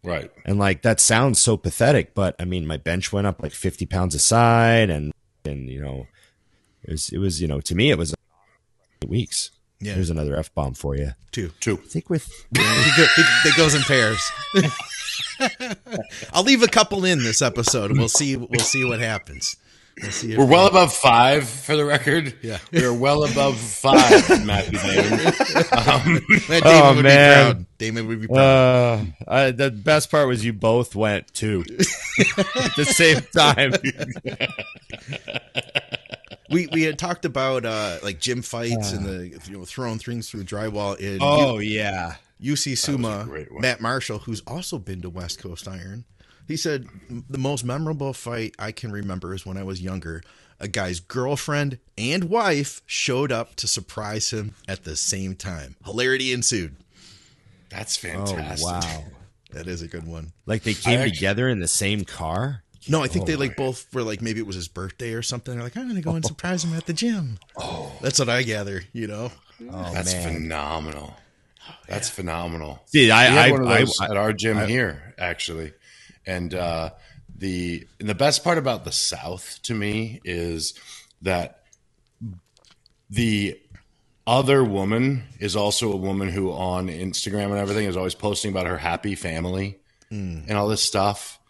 Right. And like that sounds so pathetic, but I mean, my bench went up like 50 pounds a side, and and you know, it was it was you know to me it was eight weeks. Yeah. There's another f bomb for you. two. Two. I think with he it goes in pairs. I'll leave a couple in this episode, and we'll see. We'll see what happens. We'll see. If We're well above five for the record. Yeah. We're well above five, Matthew Dane. Um, Damon Oh, would man. be proud. Damon would be proud. uh, I, the best part was you both went too at the same time. we we had talked about uh, like gym fights and the you know throwing things through drywall. In oh yeah, UC Suma. Matt Marshall, who's also been to West Coast Iron, he said the most memorable fight I can remember is when I was younger. A guy's girlfriend and wife showed up to surprise him at the same time. Hilarity ensued. that's oh fantastic. wow. That is a good one. Like they came actually- together in the same car. No, I think they Oh, like both were like maybe it was his birthday or something. They're like, I'm gonna go and oh. surprise him at the gym. Oh, that's what I gather. You know, Oh That's man. phenomenal. That's phenomenal. See, I, we I, one of I, those I- at our gym here actually and uh the and the best part about the south to me is that the other woman is also a woman who on instagram and everything is always posting about her happy family and all this stuff.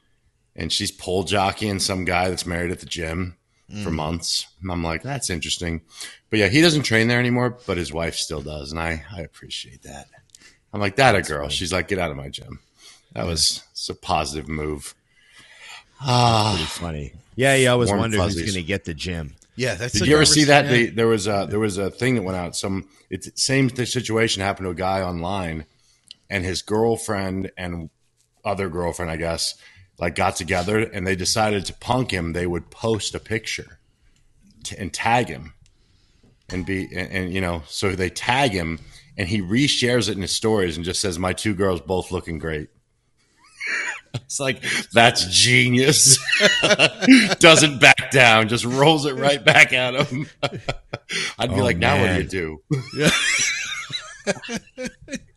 And she's pole jockeying some guy that's married at the gym for months. And i'm like that's interesting. But yeah he doesn't train there anymore but his wife still does. And i i appreciate that. I'm like that a girl. she's like get out of my gym. That was it's a positive move ah pretty funny. Yeah, you always Warm wonder fuzzies. who's going to get the gym. yeah. That's. did you ever see that? Yeah. They, there was a there was a thing that went out. Some it's same th- situation happened to a guy online, and his girlfriend and other girlfriend, I guess, like got together and they decided to punk him. They would post a picture t- and tag him, and be and, and you know so they tag him and he reshares it in his stories and just says my two girls both looking great it's like that's genius doesn't back down just rolls it right back at him i'd be Oh, like now man. what do you do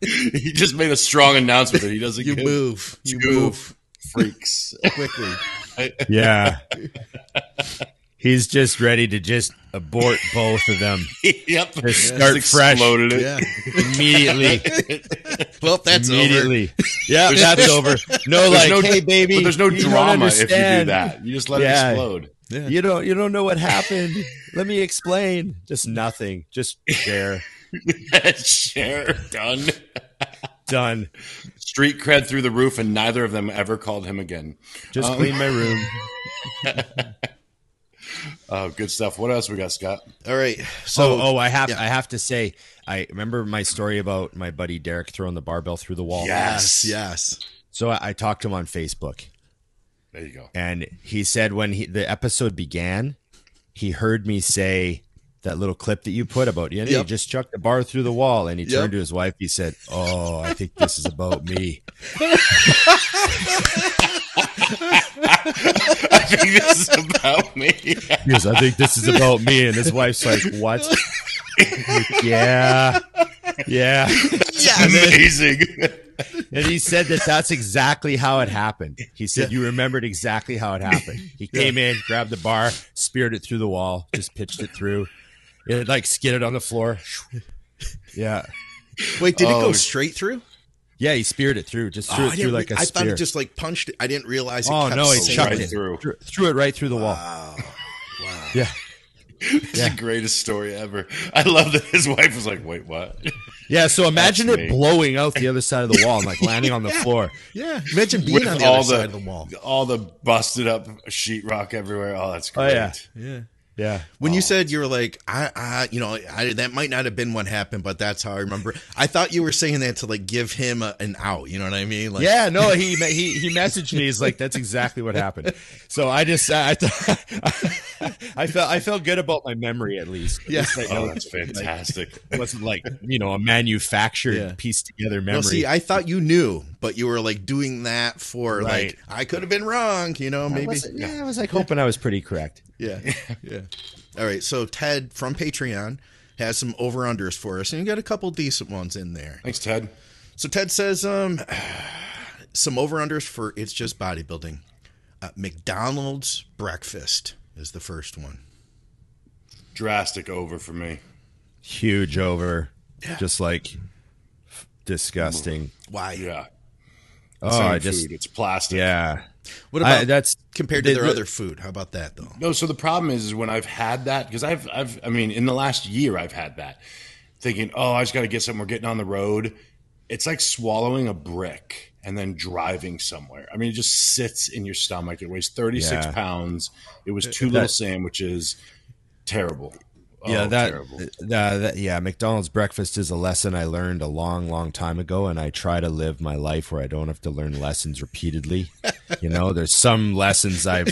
he just made a strong announcement that he doesn't You move. You move freaks quickly. Yeah. He's just ready to just abort both of them yep Just start Just fresh. exploded it. Yeah. immediately. Well, that's over. immediately. Yeah, that's over. No, There's like, no- hey, baby. But there's no you don't drama if you do that. You just let Yeah. it explode. Yeah. You don't. You don't know what happened. Let me explain. Just nothing. Just share. Share done. Done. Street cred through the roof, and neither of them ever called him again. Just Um, clean my room. Oh, good stuff. What else we got, Scott? All right. So, So, oh, I have. yeah. I have to say. I remember my story about my buddy Derek throwing the barbell through the wall. yes, Yes. yes. So I, I talked to him on Facebook, There you go. and he said when he, the episode began, he heard me say that little clip that you put about you know, you Yep. just chucked the bar through the wall, and he Yep. turned to his wife. He said, "Oh, I think this is about me." I think this is about me. He goes, I think this is about me. And his wife's like, what? yeah. Yeah. Amazing. And he said that that's exactly how it happened. He said, You remembered exactly how it happened. He came in, grabbed the bar, speared it through the wall, just pitched it through. It like skidded on the floor. Yeah. Wait, did it Oh. go straight through? Yeah, he speared it through, just threw Oh, it I through like re- a I spear. thought it just like punched it. I didn't realize it oh no, he chucked right it through. through. Threw it right through the wall. Wow. Wow. Yeah. It's the greatest story ever. I love that his wife was like, "Wait, what?" Yeah, so imagine That's it me. blowing out the other side of the wall and like landing on the floor. Yeah. Imagine being With on the all other the- side of the wall. All the busted up sheetrock everywhere. Oh, that's great. Oh, great. yeah. Yeah. Yeah. When you oh. said you were like, I, I, you know, I, that might not have been what happened, but that's how I remember. I thought you were saying that to like give him a, an out. You know what I mean? Like, Yeah, no, he he he messaged me. He's like, "That's exactly what happened." So I just I, I felt I felt good about my memory at least. At Yeah. least I Oh, that's fantastic. it wasn't like you know a manufactured Yeah. pieced together memory. Well, see, I thought you knew, but you were like doing that for Right. like I could have been wrong. You know, I maybe. was, yeah, I was like hoping I was pretty correct. Yeah. Yeah. All right. So Ted from Patreon has some over unders for us, and you got a couple decent ones in there. Thanks, Ted. So Ted says, um, some over unders for it's just bodybuilding. Uh, McDonald's breakfast is the first one. Drastic over for me. Huge over, just like disgusting. Why? Yeah. Oh, Same I just food. It's plastic. yeah. What about I, that's compared to the- their the- other food? How about that though? No, so the problem is, is when I've had that because I've, I've, I mean, in the last year I've had that, thinking, oh, I just got to get something. We're getting on the road. It's like swallowing a brick and then driving somewhere. I mean, it just sits in your stomach. It weighs thirty six Yeah. pounds. It was two That- little sandwiches. Terrible. Yeah, Oh, that, uh, that yeah, McDonald's breakfast is a lesson I learned a long, long time ago, and I try to live my life where I don't have to learn lessons repeatedly. you know, there's some lessons I've,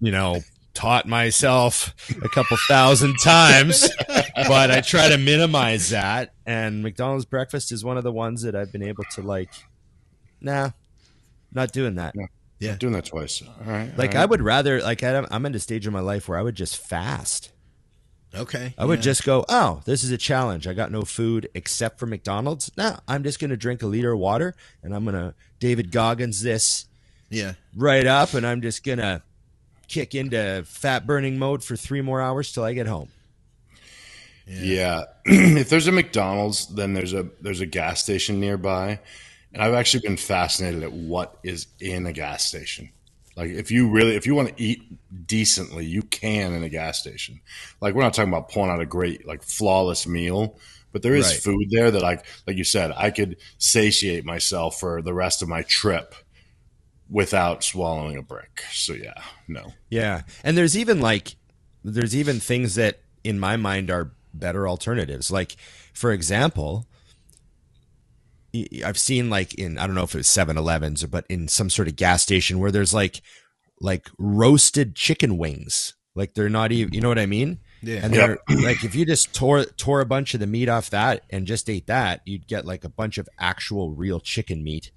you know, taught myself a couple thousand times, but I try to minimize that. And McDonald's breakfast is one of the ones that I've been able to like. Nah, not doing that. Yeah. doing that twice. All right. Like all I would rather like I'm I'm in a stage of my life where I would just fast. Okay. I would Yeah. just go, oh, this is a challenge. I got no food except for McDonald's. Now I'm just going to drink a liter of water and I'm going to David Goggins this Yeah. right up and I'm just going to kick into fat burning mode for three more hours till I get home. Yeah. if there's a McDonald's, then there's a there's a gas station nearby. And I've actually been fascinated at what is in a gas station. Like if you really if you want to eat decently, you can in a gas station. Like we're not talking about pulling out a great like flawless meal, but there is Right. food there that like like you said, I could satiate myself for the rest of my trip without swallowing a brick. So yeah, no. Yeah. And there's even like, there's even things that in my mind are better alternatives. Like, for example, I've seen like in, I don't know if it was 7 Elevens, but in some sort of gas station where there's like, like roasted chicken wings. Like they're not even, you know what I mean? Yeah. And they're like if you just tore tore a bunch of the meat off that and just ate that, you'd get like a bunch of actual real chicken meat.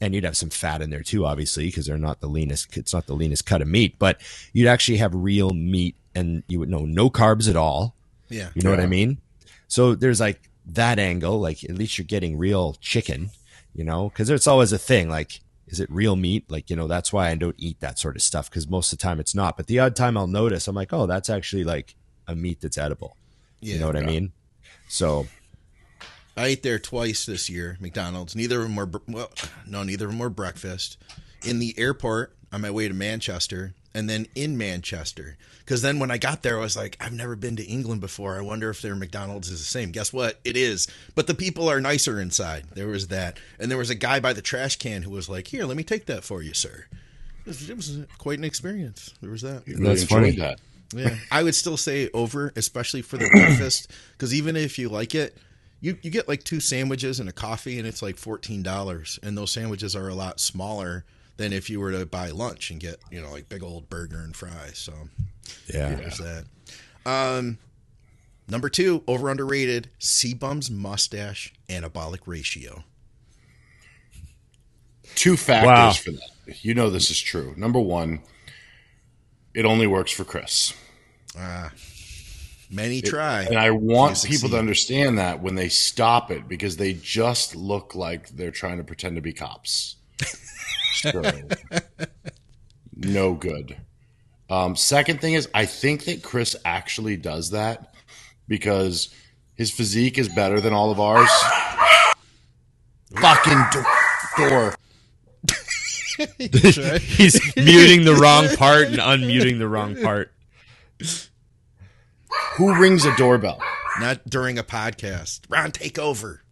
And you'd have some fat in there too, obviously, because they're not the leanest. It's not the leanest cut of meat, but you'd actually have real meat, and you would know no carbs at all. Yeah. You know what I mean? So there's like that angle, like at least you're getting real chicken, you know, because it's always a thing. Like, is it real meat? Like, you know, that's why I don't eat that sort of stuff because most of the time it's not. But the odd time I'll notice, I'm like, oh, that's actually like a meat that's edible. Yeah. you know what I mean? So I ate there twice this year, McDonald's. Neither of them were well, no, neither of them were breakfast. In the airport on my way to Manchester, and then in Manchester. Because then when I got there, I was like, I've never been to England before. I wonder if their McDonald's is the same. Guess what? It is. But the people are nicer inside. There was that, and there was a guy by the trash can who was like, "Here, let me take that for you, sir." It was, it was quite an experience. There was that. Really That's funny. That. Yeah, I would still say over, especially for the breakfast, because even if you like it, you you get like two sandwiches and a coffee, and it's like fourteen dollars, and those sandwiches are a lot smaller than if you were to buy lunch and get you know like big old burger and fries. So yeah, there's that. Um, number two, over underrated, C-Bum's mustache anabolic ratio. Two factors Wow. for that. You know this is true. Number one, it only works for Chris. Ah, Many try, And I want people succeed. to understand that when they stop it because they just look like they're trying to pretend to be cops. So, no good. Um, second thing is, I think that Chris actually does that because his physique is better than all of ours. Fucking do- door. he's muting the wrong part and unmuting the wrong part. Who rings a doorbell? not during a podcast. Ron, take over.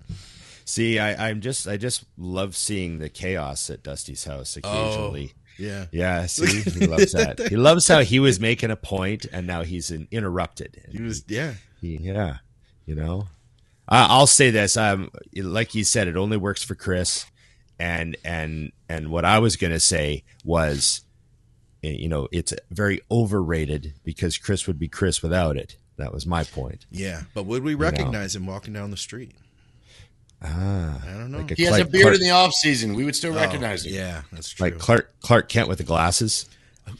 See, I, I'm just, I just love seeing the chaos at Dusty's house occasionally. Yeah, Yeah, see, he loves that. He loves how he was making a point and now he's in, interrupted. he was. Yeah, He- yeah, you know. I I'll say this. Um, like you said, it only works for Chris, and and and what I was gonna say was, eh, you know, it's very overrated because Chris would be Chris without it. That was my point. yeah. But would we recognize him walking down the street? Ah, I don't know. like He has a beard Clark- in the off season. We would still recognize Oh, him. Yeah, that's true. like Clark Clark Kent with the glasses.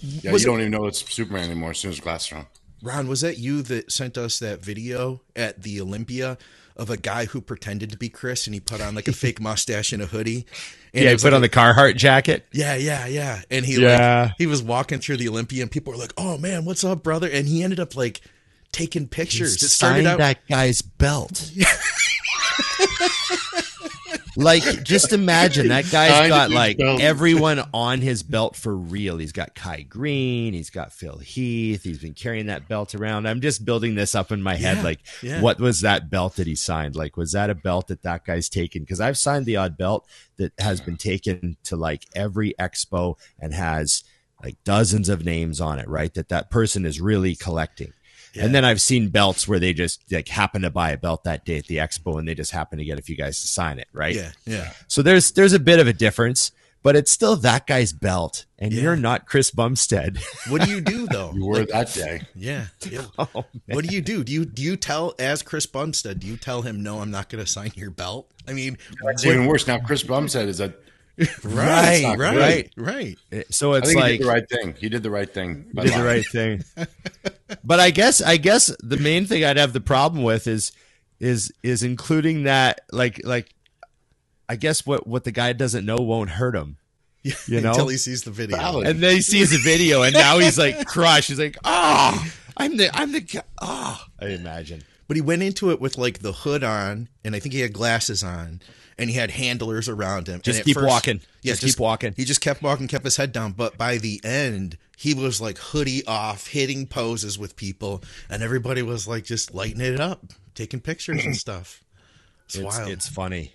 Yeah, Was you it- don't even know it's Superman anymore as soon as glasses are on. Ron, was that you that sent us that video at the Olympia of a guy who pretended to be Chris and he put on like a fake mustache and a hoodie? And yeah, he put like on the Carhartt jacket. Yeah, yeah, yeah. And he Yeah. like he was walking through the Olympia and people were like, "Oh man, what's up, brother?" And he ended up like taking pictures. It started Signed out that guy's belt. like, just imagine that guy's got like everyone on his belt for real. He's got Kai Greene, he's got Phil Heath, he's been carrying that belt around. I'm just building this up in my head. Yeah, Like, yeah. what was that belt that he signed? Like, was that a belt that that guy's taken? Because I've signed the odd belt that has been taken to like every expo and has like dozens of names on it, right? That that person is really collecting. And then I've seen belts where they just like happen to buy a belt that day at the expo and they just happen to get a few guys to sign it, right? Yeah, yeah. So there's there's a bit of a difference, but it's still that guy's belt, and Yeah. you're not Chris Bumstead. What do you do though? You were that day. Yeah. yeah. oh. What do you do? Do you do you tell as Chris Bumstead? Do you tell him no? I'm not going to sign your belt. I mean, It's even worse. Now, Chris Bumstead is a. right, not right, good. right. Eh, so I it's think he like did the right thing. He did the right thing. by did the right thing. but I guess I guess the main thing I'd have the problem with is is is including that like like I guess what what the guy doesn't know won't hurt him. You know? until he sees the video. Valid. And then he sees the video, and now he's like crushed. He's like, "Oh, I'm the, I'm the, guy." oh." Ah. I imagine. But he went into it with like the hood on, and I think he had glasses on, and he had handlers around him. Just keep walking. Yeah, Just keep walking. He just kept walking, kept his head down. But by the end, he was like hoodie off, hitting poses with people, and everybody was like just lighting it up, taking pictures and stuff. It's, It's, wild. it's funny.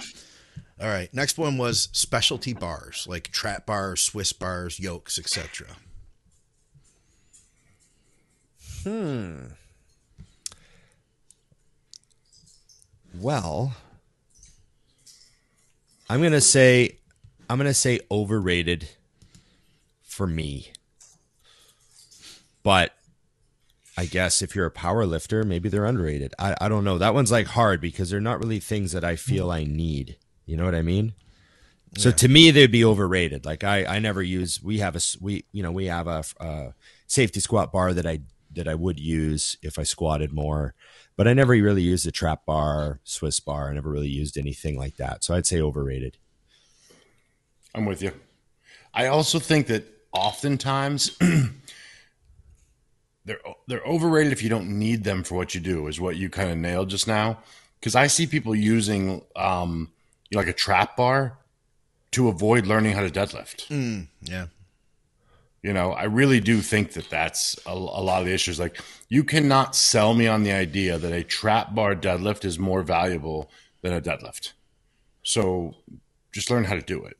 All right, next one was specialty bars like trap bars, Swiss bars, yokes, etc. Hmm. Well, I'm gonna say, I'm gonna say overrated for me, but I guess if you're a power lifter, maybe they're underrated. I, I don't know. That one's like hard because they're not really things that I feel I need. You know what I mean? So to me, they'd be overrated. Like I, I never use. We have a we you know we have a, uh safety squat bar that I that I would use if I squatted more, but I never really used a trap bar, Swiss bar. I never really used anything like that. So I'd say overrated. I'm with you. I also think that oftentimes they're they're overrated if you don't need them for what you do. Is what you kind of nailed just now. Because I see people using um, you know, like a trap bar to avoid learning how to deadlift. Yeah. You know, I really do think that that's a, a lot of the issues. Like, you cannot sell me on the idea that a trap bar deadlift is more valuable than a deadlift. So just learn how to do it.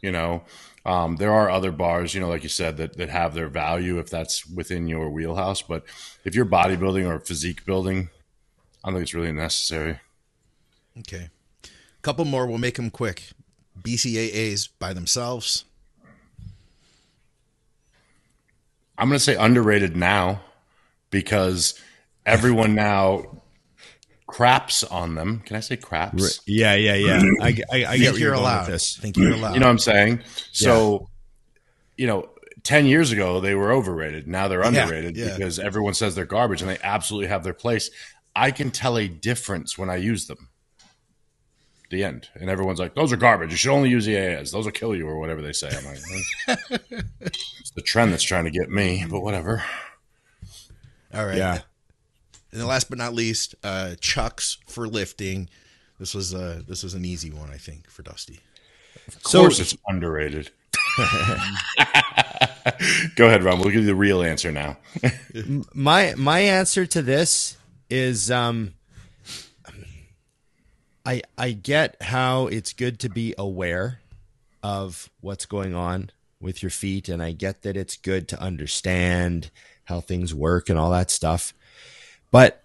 You know, um, there are other bars, you know, like you said, that, that have their value if that's within your wheelhouse. But if you're bodybuilding or physique building, I don't think it's really necessary. Okay. Couple more. We'll make them quick. BCAAs by themselves. I'm going to say underrated now because everyone now craps on them. Can I say craps? Yeah, yeah, yeah. I, I, I get Think you're you're allowed. this. Think you're allowed. You know what I'm saying? So, you know, 10 years ago, they were overrated. Now they're underrated yeah. because everyone says they're garbage and they absolutely have their place. I can tell a difference when I use them. The end. And everyone's like, those are garbage. You should only use EAAs. Those will kill you or whatever they say. I'm like, it's the trend that's trying to get me, but whatever. All right. Yeah. And then last but not least, uh, Chucks for lifting. This was uh this was an easy one, I think, for Dusty. Of So- course it's underrated. Go ahead, Ron. We'll give you the real answer now. my my answer to this is um I I get how it's good to be aware of what's going on with your feet and I get that it's good to understand how things work and all that stuff. But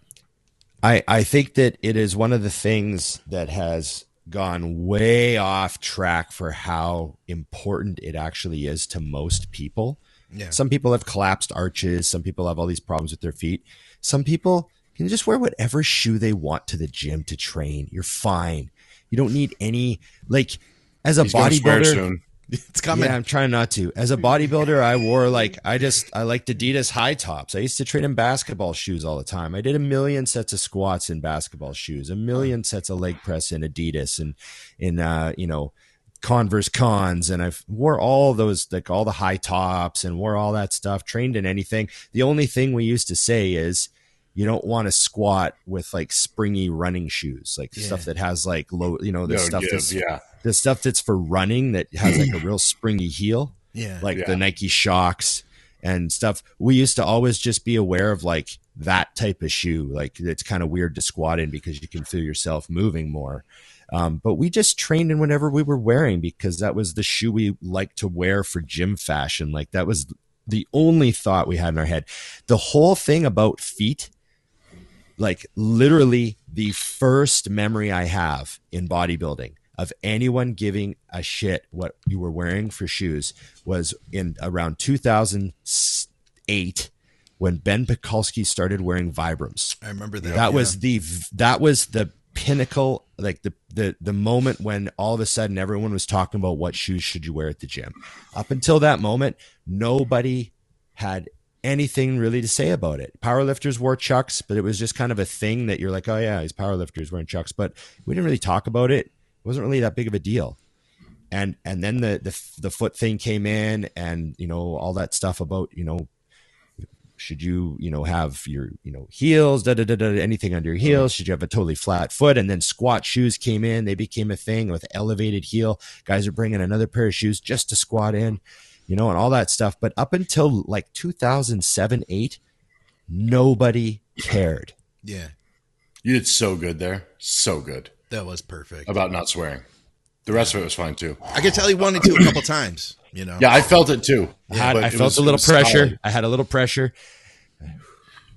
I I think that it is one of the things that has gone way off track for how important it actually is to most people. Yeah. Some people have collapsed arches. Some people have all these problems with their feet. Some people can just wear whatever shoe they want to the gym to train. You're fine. You don't need any like as a He's bodybuilder. It's coming. Yeah, I'm trying not to. As a bodybuilder, I wore like I just I liked Adidas high tops. I used to train in basketball shoes all the time. I did a million sets of squats in basketball shoes, a million sets of leg press in Adidas and in uh, you know, Converse cons and I've wore all those like all the high tops and wore all that stuff, trained in anything. The only thing we used to say is you don't want to squat with like springy running shoes, like Yeah. stuff that has like low, you know, the No stuff give, that's yeah. the stuff that's for running that has like a real springy heel, yeah. like Yeah. the Nike Shox and stuff. We used to always just be aware of like that type of shoe. Like it's kind of weird to squat in because you can feel yourself moving more. Um, but we just trained in whatever we were wearing because that was the shoe we liked to wear for gym fashion. Like that was the only thought we had in our head. The whole thing about feet like literally the first memory I have in bodybuilding of anyone giving a shit what you were wearing for shoes was in around 2008 when Ben Pakulski started wearing Vibrams. I remember that. That yeah. was the that was the pinnacle like the, the the moment when all of a sudden everyone was talking about what shoes should you wear at the gym. Up until that moment, nobody had anything really to say about it. Powerlifters wore chucks, but it was just kind of a thing that you're like, oh yeah, he's powerlifters wearing chucks, but we didn't really talk about it. It wasn't really that big of a deal. And and then the the the foot thing came in, and you know all that stuff about you know should you you know have your you know heels da da da da anything under your heels should you have a totally flat foot and then squat shoes came in they became a thing with elevated heel guys are bringing another pair of shoes just to squat in you know and all that stuff but up until like 2007 8 nobody cared yeah. You did so good there. So good That was perfect. about not swearing. The rest of it was fine too. I could tell he wanted to a couple times. You know. Yeah, I felt it too. I, had, I it felt was- a little pressure solid. i had a little pressure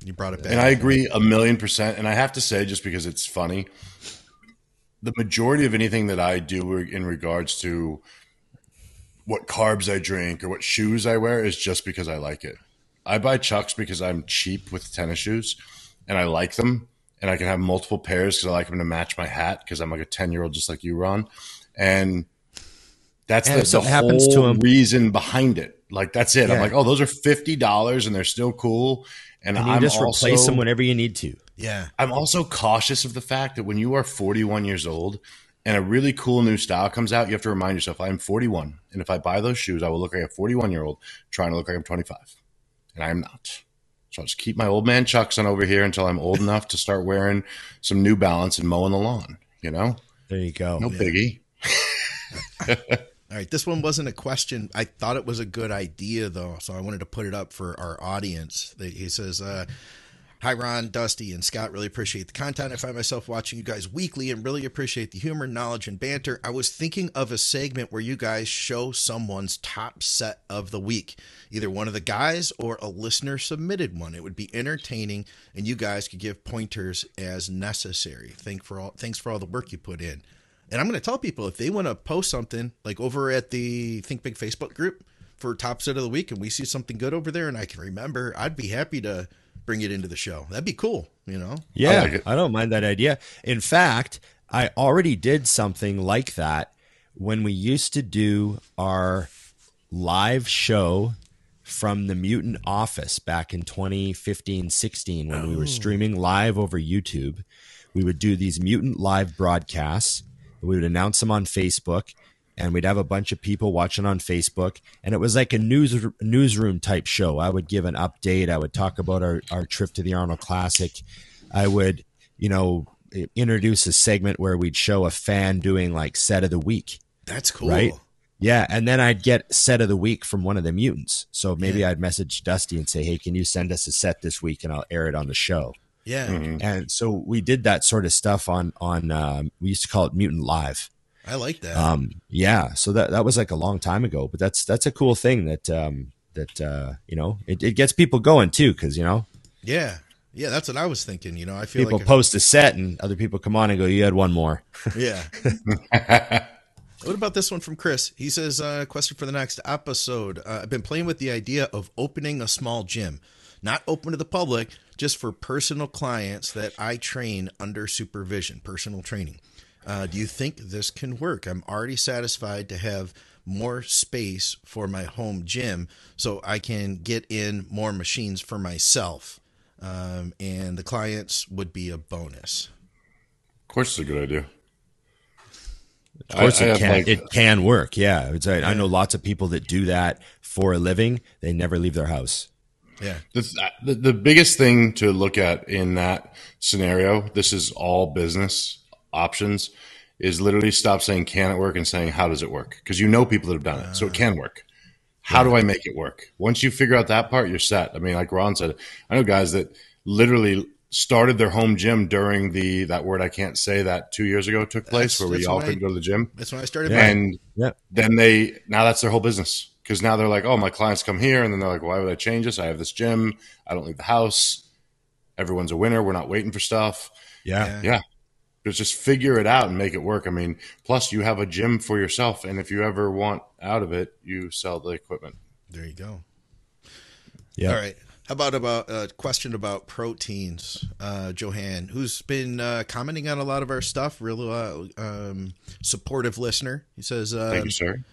You brought it back. And I agree a million percent. And I have to say, just because it's funny, the majority of anything that I do in regards to what carbs I drink or what shoes I wear is just because I like it. I buy Chucks because I'm cheap with tennis shoes, and I like them, and I can have multiple pairs because I like them to match my hat because I'm like a ten year old just like you, Ron, and that's And the, if the happens to whole 'em- reason behind it. Like that's it. I'm like, oh, those are fifty dollars, and they're still cool. And, And you I'm just also, replace them whenever you need to. Yeah. I'm also cautious of the fact that when you are 41 years old and a really cool new style comes out, you have to remind yourself, I am 41. And if I buy those shoes, I will look like a 41 year old trying to look like I'm 25. And I am not. So I'll just keep my old man chucks on over here until I'm old enough to start wearing some New Balance and mowing the lawn. You know, There you go. no biggie. All right, this one wasn't a question. I thought it was a good idea though, so I wanted to put it up for our audience. He says, uh, "Hi Ron, Dusty, and Scott. Really appreciate the content. I find myself watching you guys weekly and really appreciate the humor, knowledge, and banter. I was thinking of a segment where you guys show someone's top set of the week, either one of the guys or a listener submitted one. It would be entertaining, and you guys could give pointers as necessary. Thank for all. Thanks for all the work you put in." And I'm going to tell people if they want to post something like over at the Think Big Facebook group for top set of the week and we see something good over there and I can remember, I'd be happy to bring it into the show. That'd be cool, you know? Yeah, I I, like it. don't mind that idea. In fact, I already did something like that when we used to do our live show from the Mutant office back in 2015 16 when we were oh. streaming live over YouTube. We would do these Mutant live broadcasts. We would announce them on Facebook and we'd have a bunch of people watching on Facebook. And it was like a news newsroom type show. I would give an update. I would talk about our, our trip to the Arnold Classic. I would, you know, introduce a segment where we'd show a fan doing like set of the week. That's cool. Right. Yeah, and then I'd get set of the week from one of the mutants. So maybe I'd message Dusty and say, "Hey, can you send us a set this week, and I'll air it on the show." Yeah. Mm-hmm. And so we did that sort of stuff on on um, we used to call it Mutant Live. I like that. Um, yeah, so that that was like a long time ago, but that's that's a cool thing that um, that uh, you know it, it gets people going too because you know yeah. Yeah, that's what I was thinking. You know, I feel people like, post a set and other people come on and go, "You had one more." yeah. What about this one from Chris? He says, uh, question for the next episode. Uh, I've been playing with the idea of opening a small gym, not open to the public, just for personal clients that I train under supervision, personal training. Uh, do you think this can work? I'm already satisfied to have more space for my home gym so I can get in more machines for myself. Um, and the clients would be a bonus. Of course, it's a good idea. Of course, I- I it have, can like- it can work. Yeah, it's, I, I know lots of people that do that for a living. They never leave their house. Yeah. The, the, the biggest thing to look at in that scenario, this is all business options, is literally stop saying can it work and saying how does it work? Because you know people that have done it, so it can work. How do I make it work? Once you figure out that part, you're set. I mean, like Ron said, I know guys that literally started their home gym during the that word I can't say that two years ago took place That's- where we all couldn't go to the gym. That's when I started. Yeah. back. And Yeah, then they now that's their whole business because now they're like, oh, my clients come here, and then they're like, why would I change this? I have this gym. I don't leave the house. Everyone's a winner. We're not waiting for stuff. yeah, Yeah. Yeah, just just figure it out and make it work. I mean, plus you have a gym for yourself, and if you ever want out of it, you sell the equipment. There you go. yeah. All right. How about about a question about proteins? Uh, Johan, who's been uh, commenting on a lot of our stuff, real uh, um, supportive listener. He says, uh, Thank you, sir.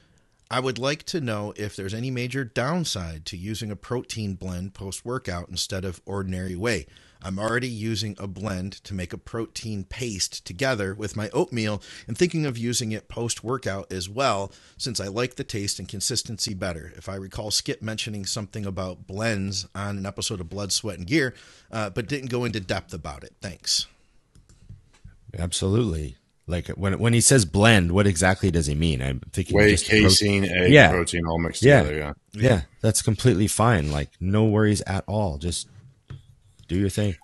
"I would like to know if there's any major downside to using a protein blend post workout instead of ordinary whey. I'm already using a blend to make a protein paste together with my oatmeal and thinking of using it post workout as well, since I like the taste and consistency better. If I recall Skip mentioning something about blends on an episode of Blood, Sweat, and Gear, uh, but didn't go into depth about it. Thanks. Absolutely. Like when when he says blend, what exactly does he mean? I'm thinking Whey, just pro- casein, egg, Yeah. protein, all mixed Yeah. together. Yeah. Yeah, that's completely fine. Like no worries at all. Just do your thing.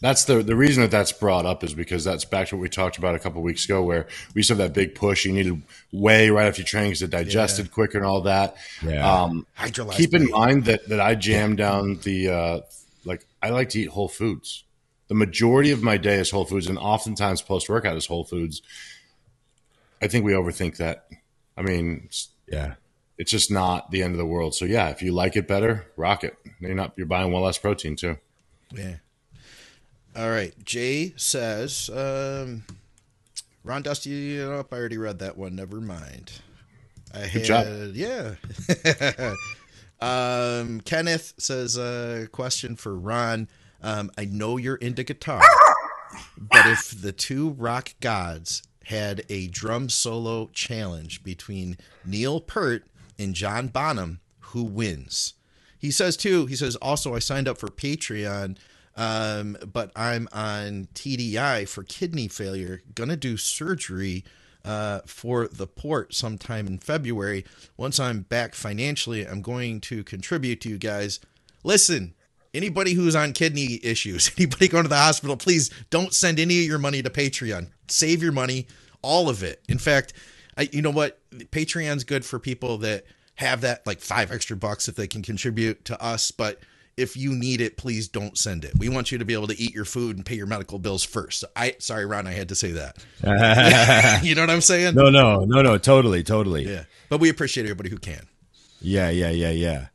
That's the the reason that that's brought up is because that's back to what we talked about a couple weeks ago, where we used to have that big push. You needed whey right after you train because it digested quicker and all that. Yeah. Um, keep in whey. mind that that I jam down the uh, like I like to eat whole foods. The majority of my day is whole foods, and oftentimes post workout is whole foods. I think we overthink that. I mean, Yeah. it's just not the end of the world. So yeah, if you like it better, rock it. You're not you're buying one less protein too. Yeah. All right. Jay says, um, Ron Dusty, oh, I already read that one. Never mind. I Good had, job. yeah. um, Kenneth says, uh, question for Ron. Um, I know you're into guitar, but if the two rock gods had a drum solo challenge between Neil Peart and John Bonham, who wins? He says too. He says also I signed up for Patreon, um, but I'm on TDI for kidney failure. Gonna do surgery uh, for the port sometime in February. Once I'm back financially, I'm going to contribute to you guys. Listen, anybody who's on kidney issues, anybody going to the hospital, please don't send any of your money to Patreon. Save your money, all of it. In fact, I, you know what? Patreon's good for people that have that like five extra bucks if they can contribute to us. But if you need it, please don't send it. We want you to be able to eat your food and pay your medical bills first. So I sorry, Ron, I had to say that. you know what I'm saying? no, no, no, no. Totally, totally. Yeah. But we appreciate everybody who can. Yeah, yeah, yeah, yeah.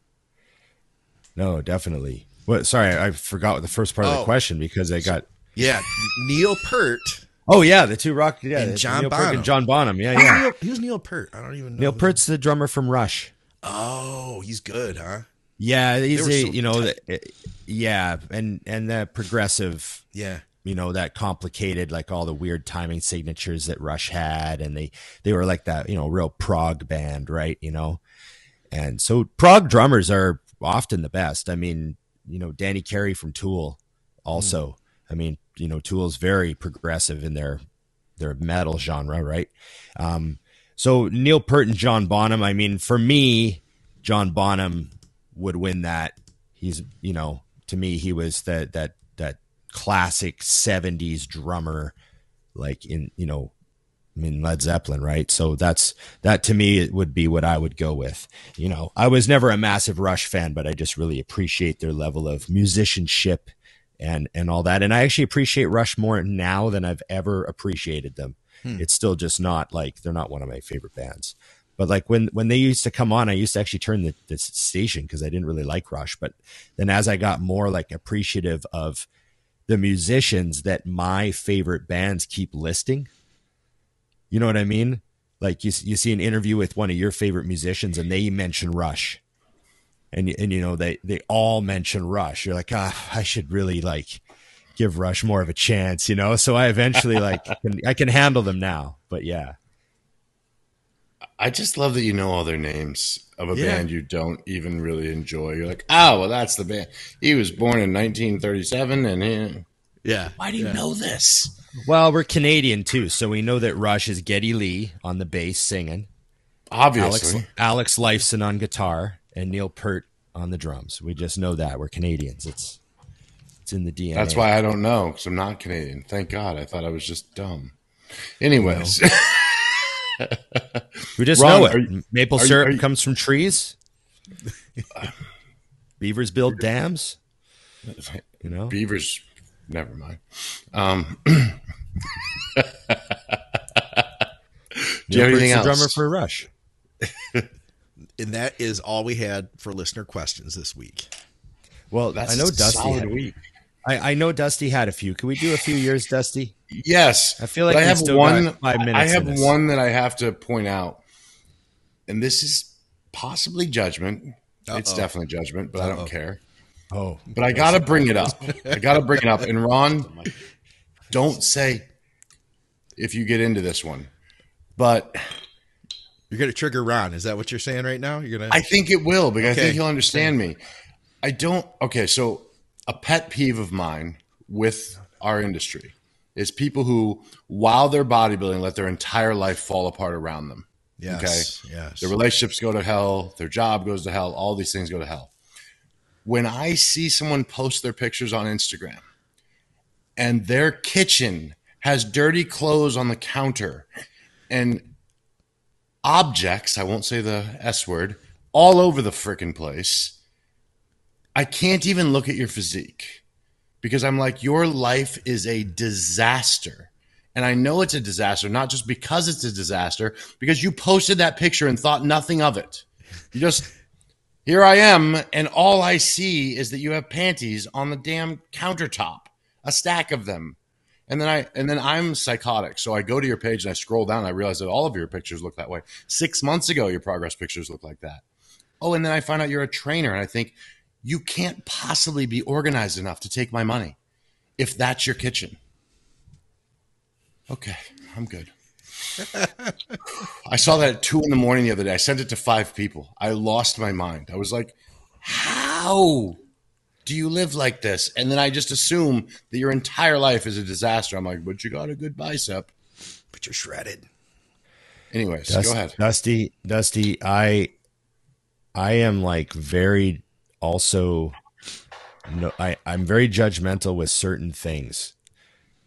No, definitely. What? Sorry, I forgot what the first part of Oh. the question because I got. Yeah. Neil Peart. Oh yeah, the two rock. Yeah, And John Neil Peart Bonham. and John Bonham. Yeah, yeah. Neil, who's Neil Peart? I don't even know. Neil Peart's the drummer from Rush. Oh, he's good, huh? Yeah, he's a so you know, the, yeah, and and the progressive Yeah. you know that complicated like all the weird timing signatures that rush had and they they were like that you know real prog band right you know and so prog drummers are often the best i mean you know danny carey from tool also hmm. i mean you know tool's very progressive in their their metal genre right? Um so neil peart and john bonham i mean for me john bonham would win that. He's you know to me he was that that that classic 70s drummer like in you know in Led Zeppelin right? So that's that to me it would be what I would go with. You know I was never a massive Rush fan but I just really appreciate their level of musicianship and and all that. And I actually appreciate Rush more now than I've ever appreciated them. Hmm. It's still just not like they're not one of my favorite bands. But like when when they used to come on i used to actually turn the, the station because i didn't really like rush. But then as i got more like appreciative of the musicians that my favorite bands keep listing you know what i mean? Like you, you see an interview with one of your favorite musicians and they mention rush and and you know they they all mention rush you're like ah i should really like give rush more of a chance you know so i eventually like can, i can handle them now but yeah I just love that you know all their names of a Yeah. band you don't even really enjoy. You're like, oh, well, that's the band. He was born in 1937, and he, Yeah. why do you know this? Well, we're Canadian too, so we know that Rush is Geddy Lee on the bass singing, Alex Obviously, Alex Lifeson on guitar, and Neil Peart on the drums. We just know that we're Canadians. It's it's in the DNA. that's why I don't know because I'm not Canadian. Thank God. I thought I was just dumb. Anyways, we just Ron, know it. you- Maple are syrup are you- comes from trees. Beavers build dams. You know, Beavers. Never mind. Um, Do you have anything else? drummer for Rush. And that is all we had for listener questions this week. Well, That's I know Dusty. solid Had, week. I, I know Dusty had a few. Can we do a few years, Dusty? Yes, I feel like I have still one. five minutes I have one that I have to point out, and this is possibly judgment. It's Uh-oh. definitely judgment, but I Uh-oh. don't care. Oh, But I got to bring it up. I got to bring it up. And Ron, don't say if you get into this one, but You're going to trigger Ron. Is that what you're saying right now? You're going to. I think it will because I think he'll understand me. I don't. Okay, so a pet peeve of mine with our industry is people who, while they're bodybuilding, let their entire life fall apart around them. Yes. Okay. Yes. Their relationships go to hell. Their job goes to hell. All these things go to hell. When I see someone post their pictures on Instagram and their kitchen has dirty clothes on the counter and objects, I won't say the S word, all over the freaking place, I can't even look at your physique because I'm like, your life is a disaster. And I know it's a disaster, not just because it's a disaster, because you posted that picture and thought nothing of it. You just here I am, and all I see is that you have panties on the damn countertop, a stack of them. And then I and then I'm psychotic. So I go to your page and I scroll down and I realize that all of your pictures look that way. Six months ago, your progress pictures look like that. Oh, and then I find out you're a trainer, and I think you can't possibly be organized enough to take my money if that's your kitchen. Okay, I'm good. I saw that at two in the morning the other day. I sent it to five people. I lost my mind. I was like, how do you live like this? And then I just assume that your entire life is a disaster. I'm like, but you got a good bicep. But you're shredded. Anyways, Dust- go ahead. Dusty, Dusty, I I am like very also no I, I'm very judgmental with certain things.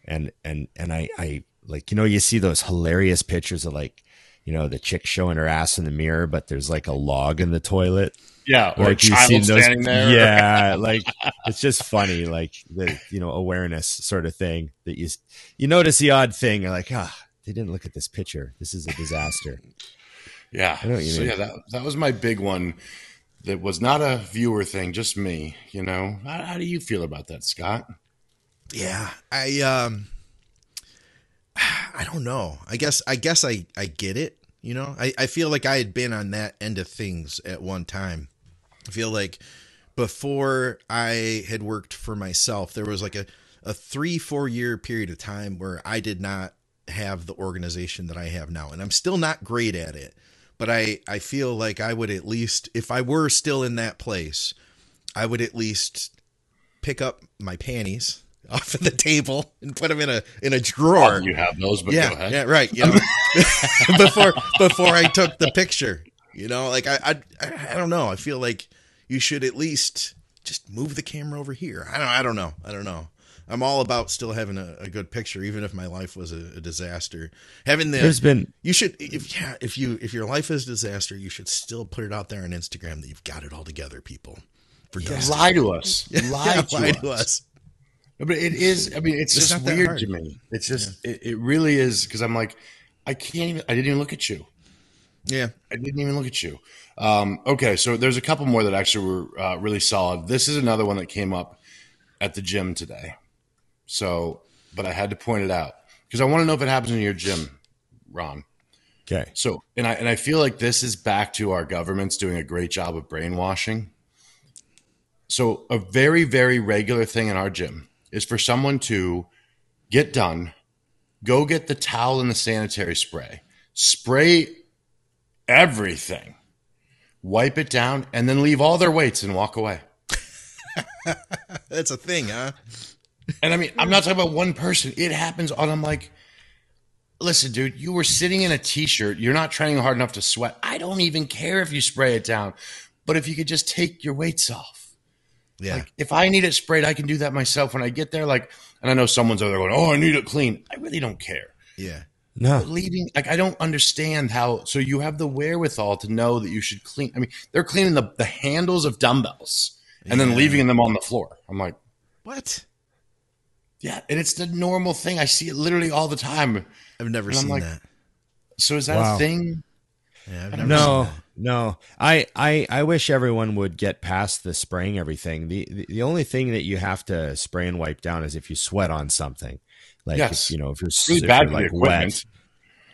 And and and I, I like you know, you see those hilarious pictures of like, you know, the chick showing her ass in the mirror, but there's like a log in the toilet. Yeah, or a Like you've child seen those- standing there. Yeah, like it's just funny, like the you know awareness sort of thing that you you notice the odd thing. You're like, ah, they didn't look at this picture. This is a disaster. Yeah. I know what you so mean. yeah, that that was my big one. That was not a viewer thing, just me. You know, how, how do you feel about that, Scott? Yeah, I um, I don't know. I guess I guess I I get it. You know, I I feel like I had been on that end of things at one time. I feel like before I had worked for myself, there was like a a three four year period of time where I did not have the organization that I have now, and I'm still not great at it. But I I feel like I would at least, if I were still in that place, I would at least pick up my panties off of the table and put them in a in a drawer. You have those, but go yeah, ahead. yeah, right. Know, before before I took the picture, you know, like I, I I don't know. I feel like you should at least just move the camera over here. I don't I don't know. I don't know. I'm all about still having a, a good picture, even if my life was a, a disaster. Having the There's been you should if yeah if you if your life is a disaster, you should still put it out there on Instagram that you've got it all together, people. For Dusty. Lie to us. Lie, Yeah, to, lie us. to us. No, But it is. I mean, it's, It's just weird to me. It's just. It, it really is because I'm like, I can't even. I didn't even look at you. Yeah. I didn't even look at you. Um, okay, so there's a couple more that actually were uh, really solid. This is another one that came up at the gym today. So, but I had to point it out because I want to know if it happens in your gym, Ron. okay. So, and I and I feel like this is back to our government's doing a great job of brainwashing. So, a very very regular thing in our gym is for someone to get done, go get the towel and the sanitary spray, spray everything, wipe it down, and then leave all their weights and walk away. That's a thing, huh? And I mean, I'm not talking about one person. It happens on. I'm like, listen, dude, you were sitting in a t-shirt. You're not training hard enough to sweat. I don't even care if you spray it down, but if you could just take your weights off. Yeah. Like, if I need it sprayed, I can do that myself when I get there. Like, and I know someone's over there going, "Oh, I need it clean." I really don't care. yeah. No. Leaving, like, I don't understand how. So you have the wherewithal to know that you should clean. I mean, they're cleaning the the handles of dumbbells and then leaving them on the floor. I'm like. What? Yeah, and it's the normal thing. I see it literally all the time. I've never And seen like, that. So is that Wow. a thing? Yeah, I've never don't seen No, that. no. I, I, I wish everyone would get past the spraying everything. The, the the only thing that you have to spray and wipe down is if you sweat on something. Like Yes. if, you know, if you're, really if bad you're, like wet.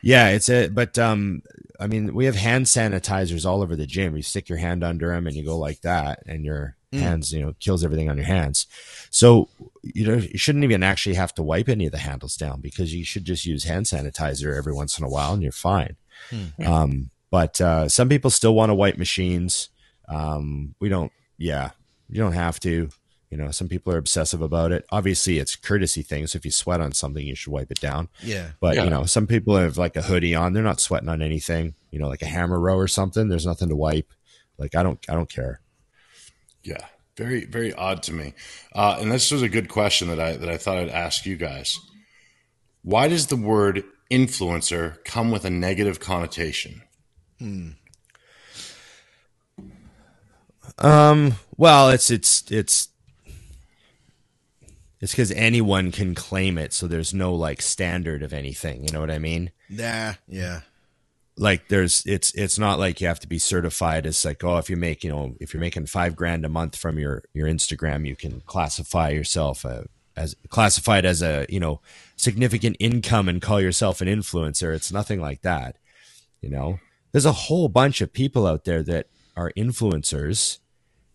Yeah, it's a but um I mean, we have hand sanitizers all over the gym. You stick your hand under them and you go like that and your Mm. hands, you know, kills everything on your hands. So, you know, you shouldn't even actually have to wipe any of the handles down because you should just use hand sanitizer every once in a while and you're fine. Hmm. Um, but uh, some people still want to wipe machines. Um, we don't, yeah, you don't have to. You know, some people are obsessive about it. Obviously, it's courtesy things. If you sweat on something, you should wipe it down. Yeah. But Yeah. you know, some people have like a hoodie on; they're not sweating on anything. You know, like a hammer row or something. There's nothing to wipe. Like I don't, I don't care. Yeah, very very odd to me. Uh, and this was a good question that I that I thought I'd ask you guys. Why does the word influencer come with a negative connotation? Um. Well, it's it's it's it's because anyone can claim it, so there's no like standard of anything. You know what I mean? Nah. Yeah. like there's it's it's not like you have to be certified as like oh if you make you know if you're making five grand a month from your your Instagram you can classify yourself uh, as classified as a you know significant income and call yourself an influencer. It's nothing like that. You know, there's a whole bunch of people out there that are influencers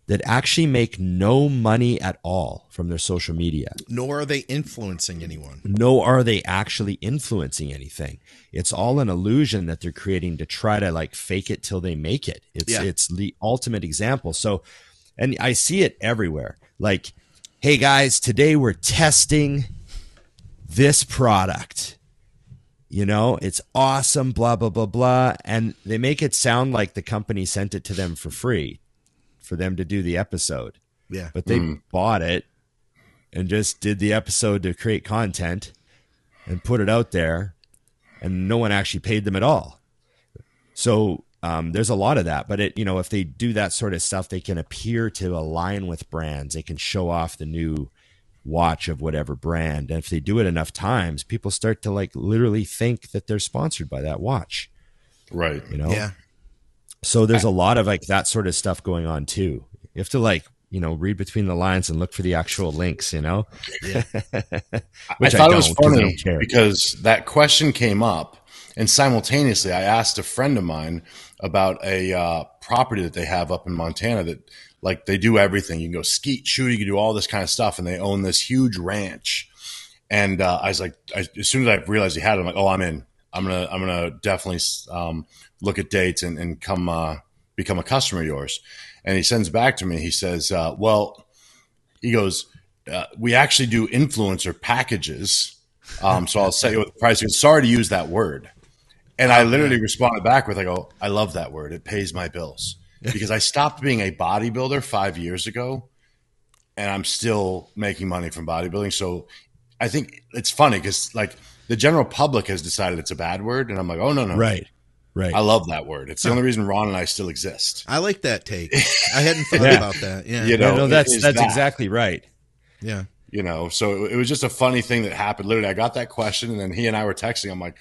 that actually make no money at all from their social media. Nor are they influencing anyone. Nor are they actually influencing anything. It's all an illusion that they're creating to try to like fake it till they make it. It's Yeah. it's the ultimate example. So and I see it everywhere. Like, hey guys, today we're testing this product. You know, it's awesome, blah, blah, blah, blah. And they make it sound like the company sent it to them for free for them to do the episode. Yeah. But they bought it and just did the episode to create content and put it out there. And no one actually paid them at all. So um, there's a lot of that. But it, you know, if they do that sort of stuff, they can appear to align with brands. They can show off the new watch of whatever brand. And if they do it enough times, people start to like literally think that they're sponsored by that watch. Right. You know? Yeah. So there's a lot of like that sort of stuff going on too. You have to like, you know, read between the lines and look for the actual links, you know? Yeah. I thought it was I funny because that question came up, and simultaneously, I asked a friend of mine about a uh, property that they have up in Montana that, like, they do everything. You can go skeet shoot, you can do all this kind of stuff, and they own this huge ranch. And uh, I was like, I, as soon as I realized he had it, I'm like, oh, I'm in. I'm gonna, I'm gonna definitely um, look at dates and, and come uh, become a customer of yours. And he sends back to me. He says, uh, well, he goes, uh, we actually do influencer packages. Um, so I'll set you with the price. Goes, Sorry to use that word. And I literally responded back with, I go, I love that word. It pays my bills because I stopped being a bodybuilder five years ago and I'm still making money from bodybuilding. So I think it's funny because like the general public has decided it's a bad word. And I'm like, oh, no, no. Right. Right. I love that word. It's the only reason Ron and I still exist. I like that take. I hadn't thought Yeah. about that. Yeah. You no, know, no, it that's that's that. exactly right. Yeah. you know so it, it was just a funny thing that happened literally i got that question and then he and i were texting i'm like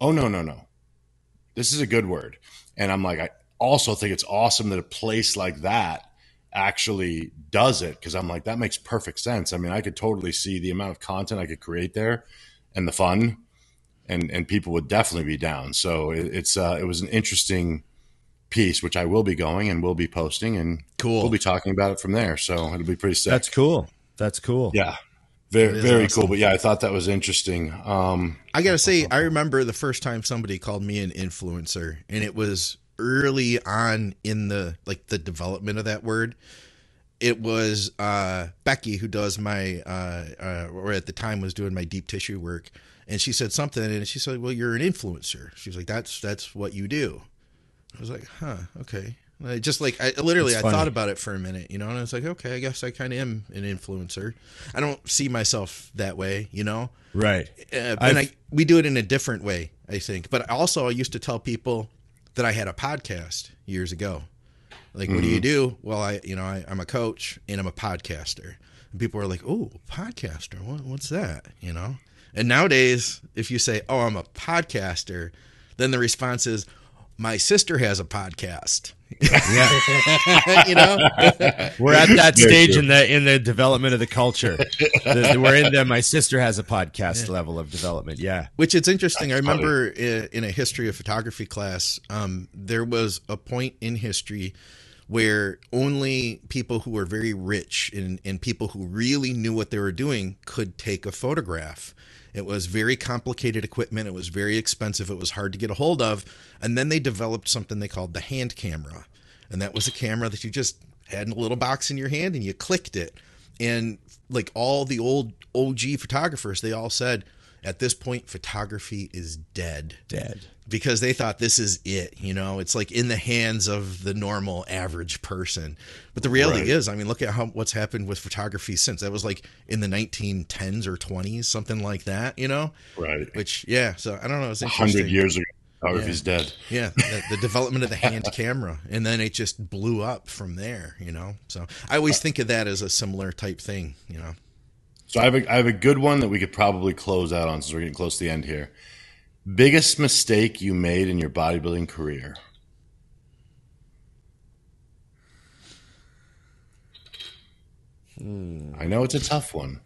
oh no no no this is a good word and i'm like i also think it's awesome that a place like that actually does it because i'm like that makes perfect sense i mean i could totally see the amount of content i could create there and the fun and and people would definitely be down so it, it's uh it was an interesting piece which i will be going and will be posting and Cool. we'll be talking about it from there so it'll be pretty sick That's cool. That's cool. yeah. Very, very awesome. cool. But yeah, I thought that was interesting. Um, I gotta say, I remember the first time somebody called me an influencer, and it was early on in the like the development of that word. It was uh, Becky who does my, uh, uh, or at the time was doing my deep tissue work, and she said something, and she said, "Well, you're an influencer." She was like, "That's that's what you do." I was like, "Huh, okay." I just like I literally, I thought about it for a minute, you know, and I was like, "Okay, I guess I kind of am an influencer." I don't see myself that way, you know. Right. Uh, and I, we do it in a different way, I think. But also, I used to tell people that I had a podcast years ago. Like, what do you do? Well, I, you know, I, I'm a coach and I'm a podcaster. And people are like, "Oh, podcaster? What, what's that?" You know. And nowadays, if you say, "Oh, I'm a podcaster," then the response is, "My sister has a podcast." Yeah. you know. We're at that Very stage true. in the in the development of the culture. The- we're in the my sister has a podcast level of development. Yeah. Which it's interesting. That's I remember i- in a history of photography class, um, there was a point in history where only people who were very rich and, and people who really knew what they were doing could take a photograph. It was very complicated equipment. It was very expensive. It was hard to get a hold of. And then they developed something they called the hand camera. And that was a camera that you just had in a little box in your hand and you clicked it. And like all the old OG photographers, they all said, at this point, photography is dead Dead. because they thought this is it. You know, it's like in the hands of the normal average person. But the reality Right. is, I mean, look at how what's happened with photography since. That was like in the 1910s or 20s, something like that. You know, right. which yeah. So I don't know. It's A hundred years ago, photography's dead. Yeah, the, the development of the hand camera, and then it just blew up from there. You know, so I always uh, think of that as a similar type thing. You know, So I have a, I have a good one that we could probably close out on since we're getting close to the end here. Biggest mistake you made in your bodybuilding career? I know it's a tough one,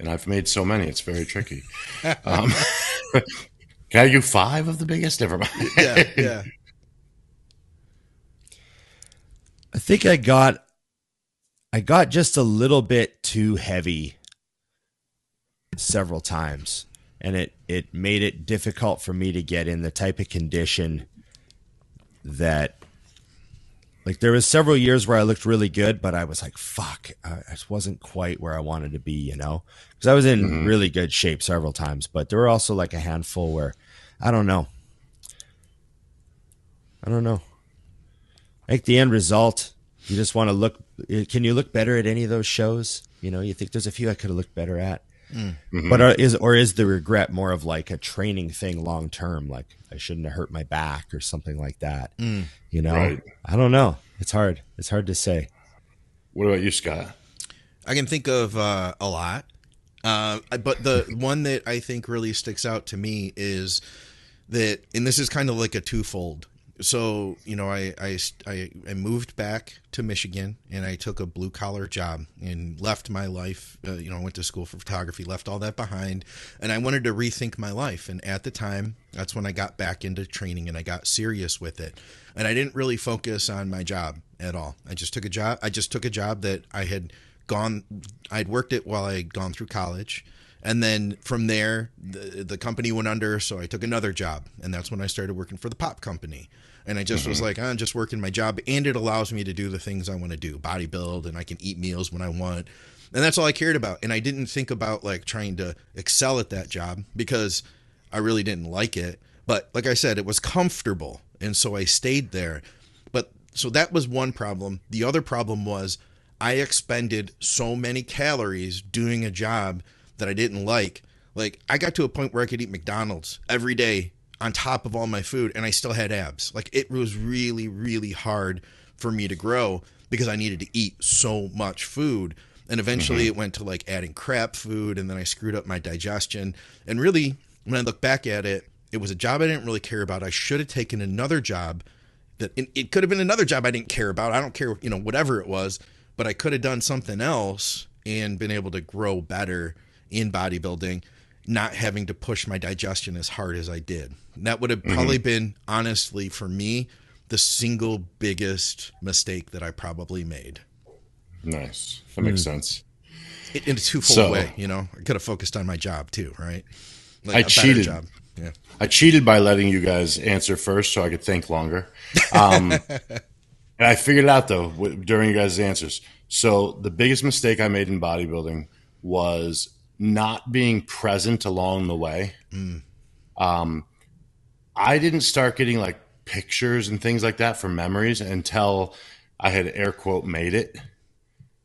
and I've made so many; it's very tricky. Um, can I do five of the biggest? Never mind. Yeah, yeah. I think I got I got just a little bit too heavy several times and it it made it difficult for me to get in the type of condition that like there was several years where I looked really good but I was like fuck I just wasn't quite where I wanted to be you know cuz I was in mm-hmm. really good shape several times but there were also like a handful where I don't know I don't know I think the end result, you just want to look. Eh, can you look better at any of those shows? You know, you think there's a few I could have looked better at. But are, is or is the regret more of like a training thing long term? Like I shouldn't have hurt my back or something like that. You know, Right. I don't know. It's hard. It's hard to say. What about you, Scott? I can think of uh, a lot, uh, but the one that I think really sticks out to me is that, and this is kind of like a twofold. So you know, I I, I I moved back to Michigan and I took a blue collar job and left my life. Uh, you know, i went to school for photography, left all that behind, and I wanted to rethink my life. And at the time, that's when I got back into training and I got serious with it. And I didn't really focus on my job at all. I just took a job. I just took a job that I had gone I'd worked it while I had gone through college. And then from there, the, the company went under, so I took another job, and that's when I started working for the pop company. And I just was mm-hmm. like, I'm just working my job, and it allows me to do the things I want to do, bodybuild, and I can eat meals when I want, and that's all I cared about. And I didn't think about like trying to excel at that job because I really didn't like it. But like I said, it was comfortable, and so I stayed there. But so that was one problem. The other problem was I expended so many calories doing a job that I didn't like. Like I got to a point where I could eat McDonald's every day on top of all my food and I still had abs. Like it was really really hard for me to grow because I needed to eat so much food. And eventually mm-hmm. it went to like adding crap food and then I screwed up my digestion. And really when I look back at it, it was a job I didn't really care about. I should have taken another job that it, it could have been another job I didn't care about. I don't care, you know, whatever it was, but I could have done something else and been able to grow better in bodybuilding, not having to push my digestion as hard as I did. That would have probably been, honestly, for me, the single biggest mistake that I probably made. Nice. That makes sense. In in a twofold So- way, you know, I could have focused on my job too, right? Like I cheated. Job. Yeah. I cheated by letting you guys answer first so I could think longer. Um, and I figured it out though w- during you guys' answers. So the biggest mistake I made in bodybuilding was not being present along the way. Um, I didn't start getting like pictures and things like that from memories until I had air quote made it.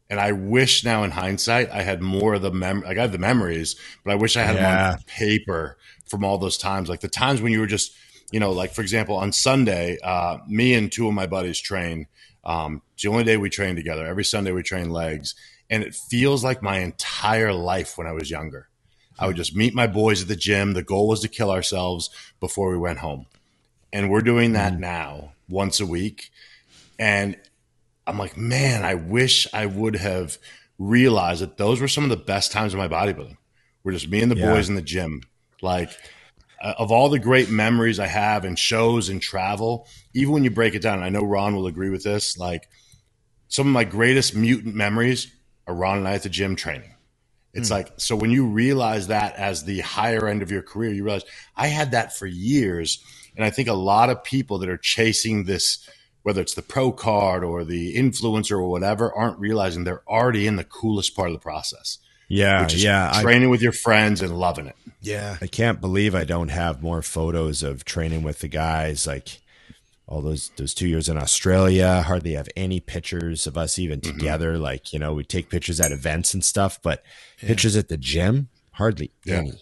And I wish now in hindsight I had more of the mem like I have the memories, but I wish I had them Yeah. on paper from all those times. Like the times when you were just, you know, like for example, on Sunday, uh, me and two of my buddies train. Um, it's the only day we train together. Every Sunday we train legs. And it feels like my entire life when I was younger. I would just meet my boys at the gym. The goal was to kill ourselves before we went home. And we're doing that now once a week. And I'm like, man, I wish I would have realized that those were some of the best times of my bodybuilding. We're just me and the Yeah. boys in the gym. Like, uh, of all the great memories I have and shows and travel, even when you break it down, I know Ron will agree with this, like, some of my greatest mutant memories are Ron and I at the gym training. It's hmm. like, so when you realize that as the higher end of your career, you realize I had that for years. And I think a lot of people that are chasing this, whether it's the pro card or the influencer or whatever, aren't realizing they're already in the coolest part of the process, Yeah, which is yeah. I, training with your friends and loving it. Yeah. I can't believe I don't have more photos of training with the guys. Like all those those two years in Australia, hardly have any pictures of us even Mm-hmm. together. Like you know, we take pictures at events and stuff, but pictures at the gym, hardly Yeah. any.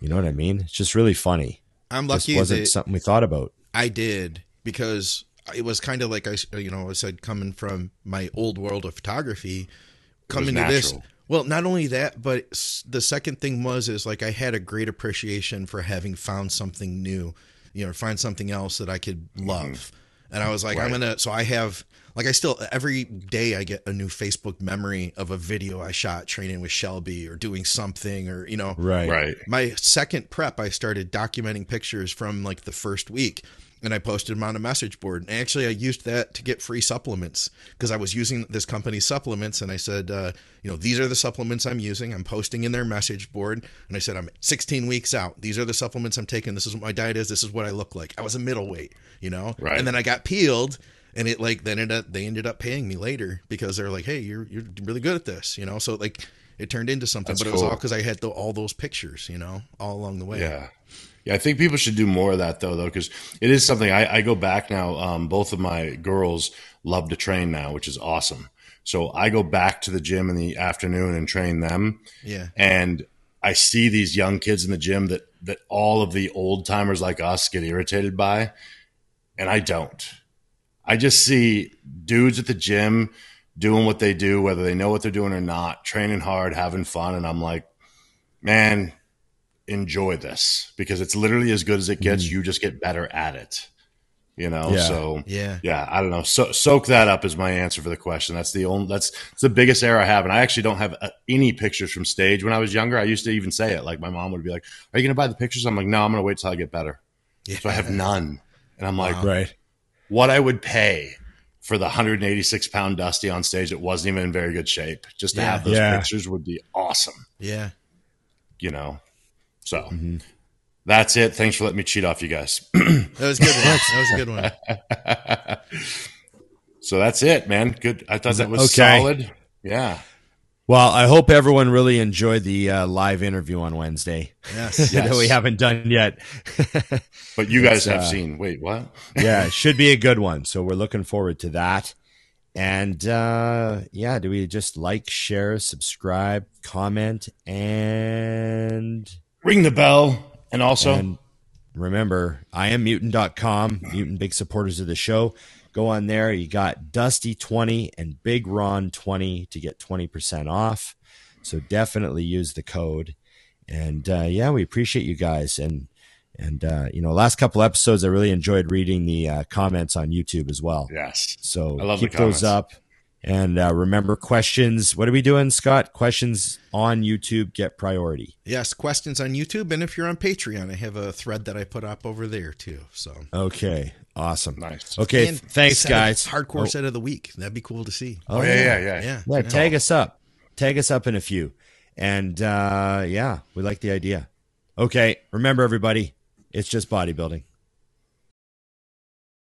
You know what I mean? It's just really funny. I'm This lucky wasn't that something we thought about. I did because it was kind of like I, you know, I said coming from my old world of photography, coming to this. Well, not only that, but the second thing was is like I had a great appreciation for having found something new, you know, find something else that I could mm-hmm. love. And I was like, I'm gonna. So I have like I still every day I get a new Facebook memory of a video I shot training with Shelby or doing something or you know Right. Right. my second prep i started documenting pictures from like the first week and i posted them on a message board and actually i used that to get free supplements because i was using this company's supplements and i said uh, you know these are the supplements i'm using i'm posting in their message board and i said i'm 16 weeks out these are the supplements i'm taking this is what my diet is this is what i look like i was a middleweight you know Right. and then i got peeled and it like then ended up they ended up paying me later because they're like hey you're you're really good at this you know so like it turned into something That's but it was all cool. because I had the, all those pictures, you know, all along the way. Yeah. Yeah, I think people should do more of that though, though, because it is something I, I go back now. Um, both of my girls love to train now, which is awesome. So I go back to the gym in the afternoon and train them. Yeah. And I see these young kids in the gym that that all of the old timers like us get irritated by, and I don't. I just see dudes at the gym doing what they do, whether they know what they're doing or not, training hard, having fun, and I'm like, man, enjoy this because it's literally as good as it gets. You just get better at it. You know, Yeah. so Yeah. yeah, I don't know. So, soak that up is my answer for the question. That's the only that's, that's the biggest error I have, and I actually don't have uh, any pictures from stage when I was younger. I used to even say it like my mom would be like, "Are you going to buy the pictures?" I'm like, "No, I'm going to wait till I get better." So I have none, and I'm like, Right. what I would pay for the 186 pound Dusty on stage that wasn't even in very good shape, just to Yeah. have those Yeah. pictures would be awesome. Yeah. You know, so that's it. Thanks for letting me cheat off you guys. That was a good one. That was a good one. so that's it, man. Good. I thought that was Okay. solid. Yeah. Well, I hope everyone really enjoyed the uh, live interview on Wednesday Yes. that we haven't done yet. But you guys It's, have uh, seen. Wait, what? yeah, it should be a good one. So we're looking forward to that. And uh, yeah, do we just like, share, subscribe, comment, and Ring the bell. And also, And remember, I am mutant.com, mutant big supporters of the show. Go on there. You got Dusty20 and Big Ron 20 to get 20% off. So definitely use the code. And uh, yeah, we appreciate you guys. And and uh, you know, last couple episodes, I really enjoyed reading the uh, comments on YouTube as well. yes. So I love the keep those up. And uh, remember, questions. What are we doing, Scott? Questions on YouTube get priority. Yes. Questions on YouTube. And if you're on Patreon, I have a thread that I put up over there too. So, Okay, awesome. Nice. Okay, And thanks, guys. Hardcore Oh. set of the week. That'd be cool to see. Oh, yeah, yeah, yeah. Yeah. Yeah, tag us up. Tag us up in a few. And uh, yeah, we like the idea. Okay, remember everybody, it's just bodybuilding.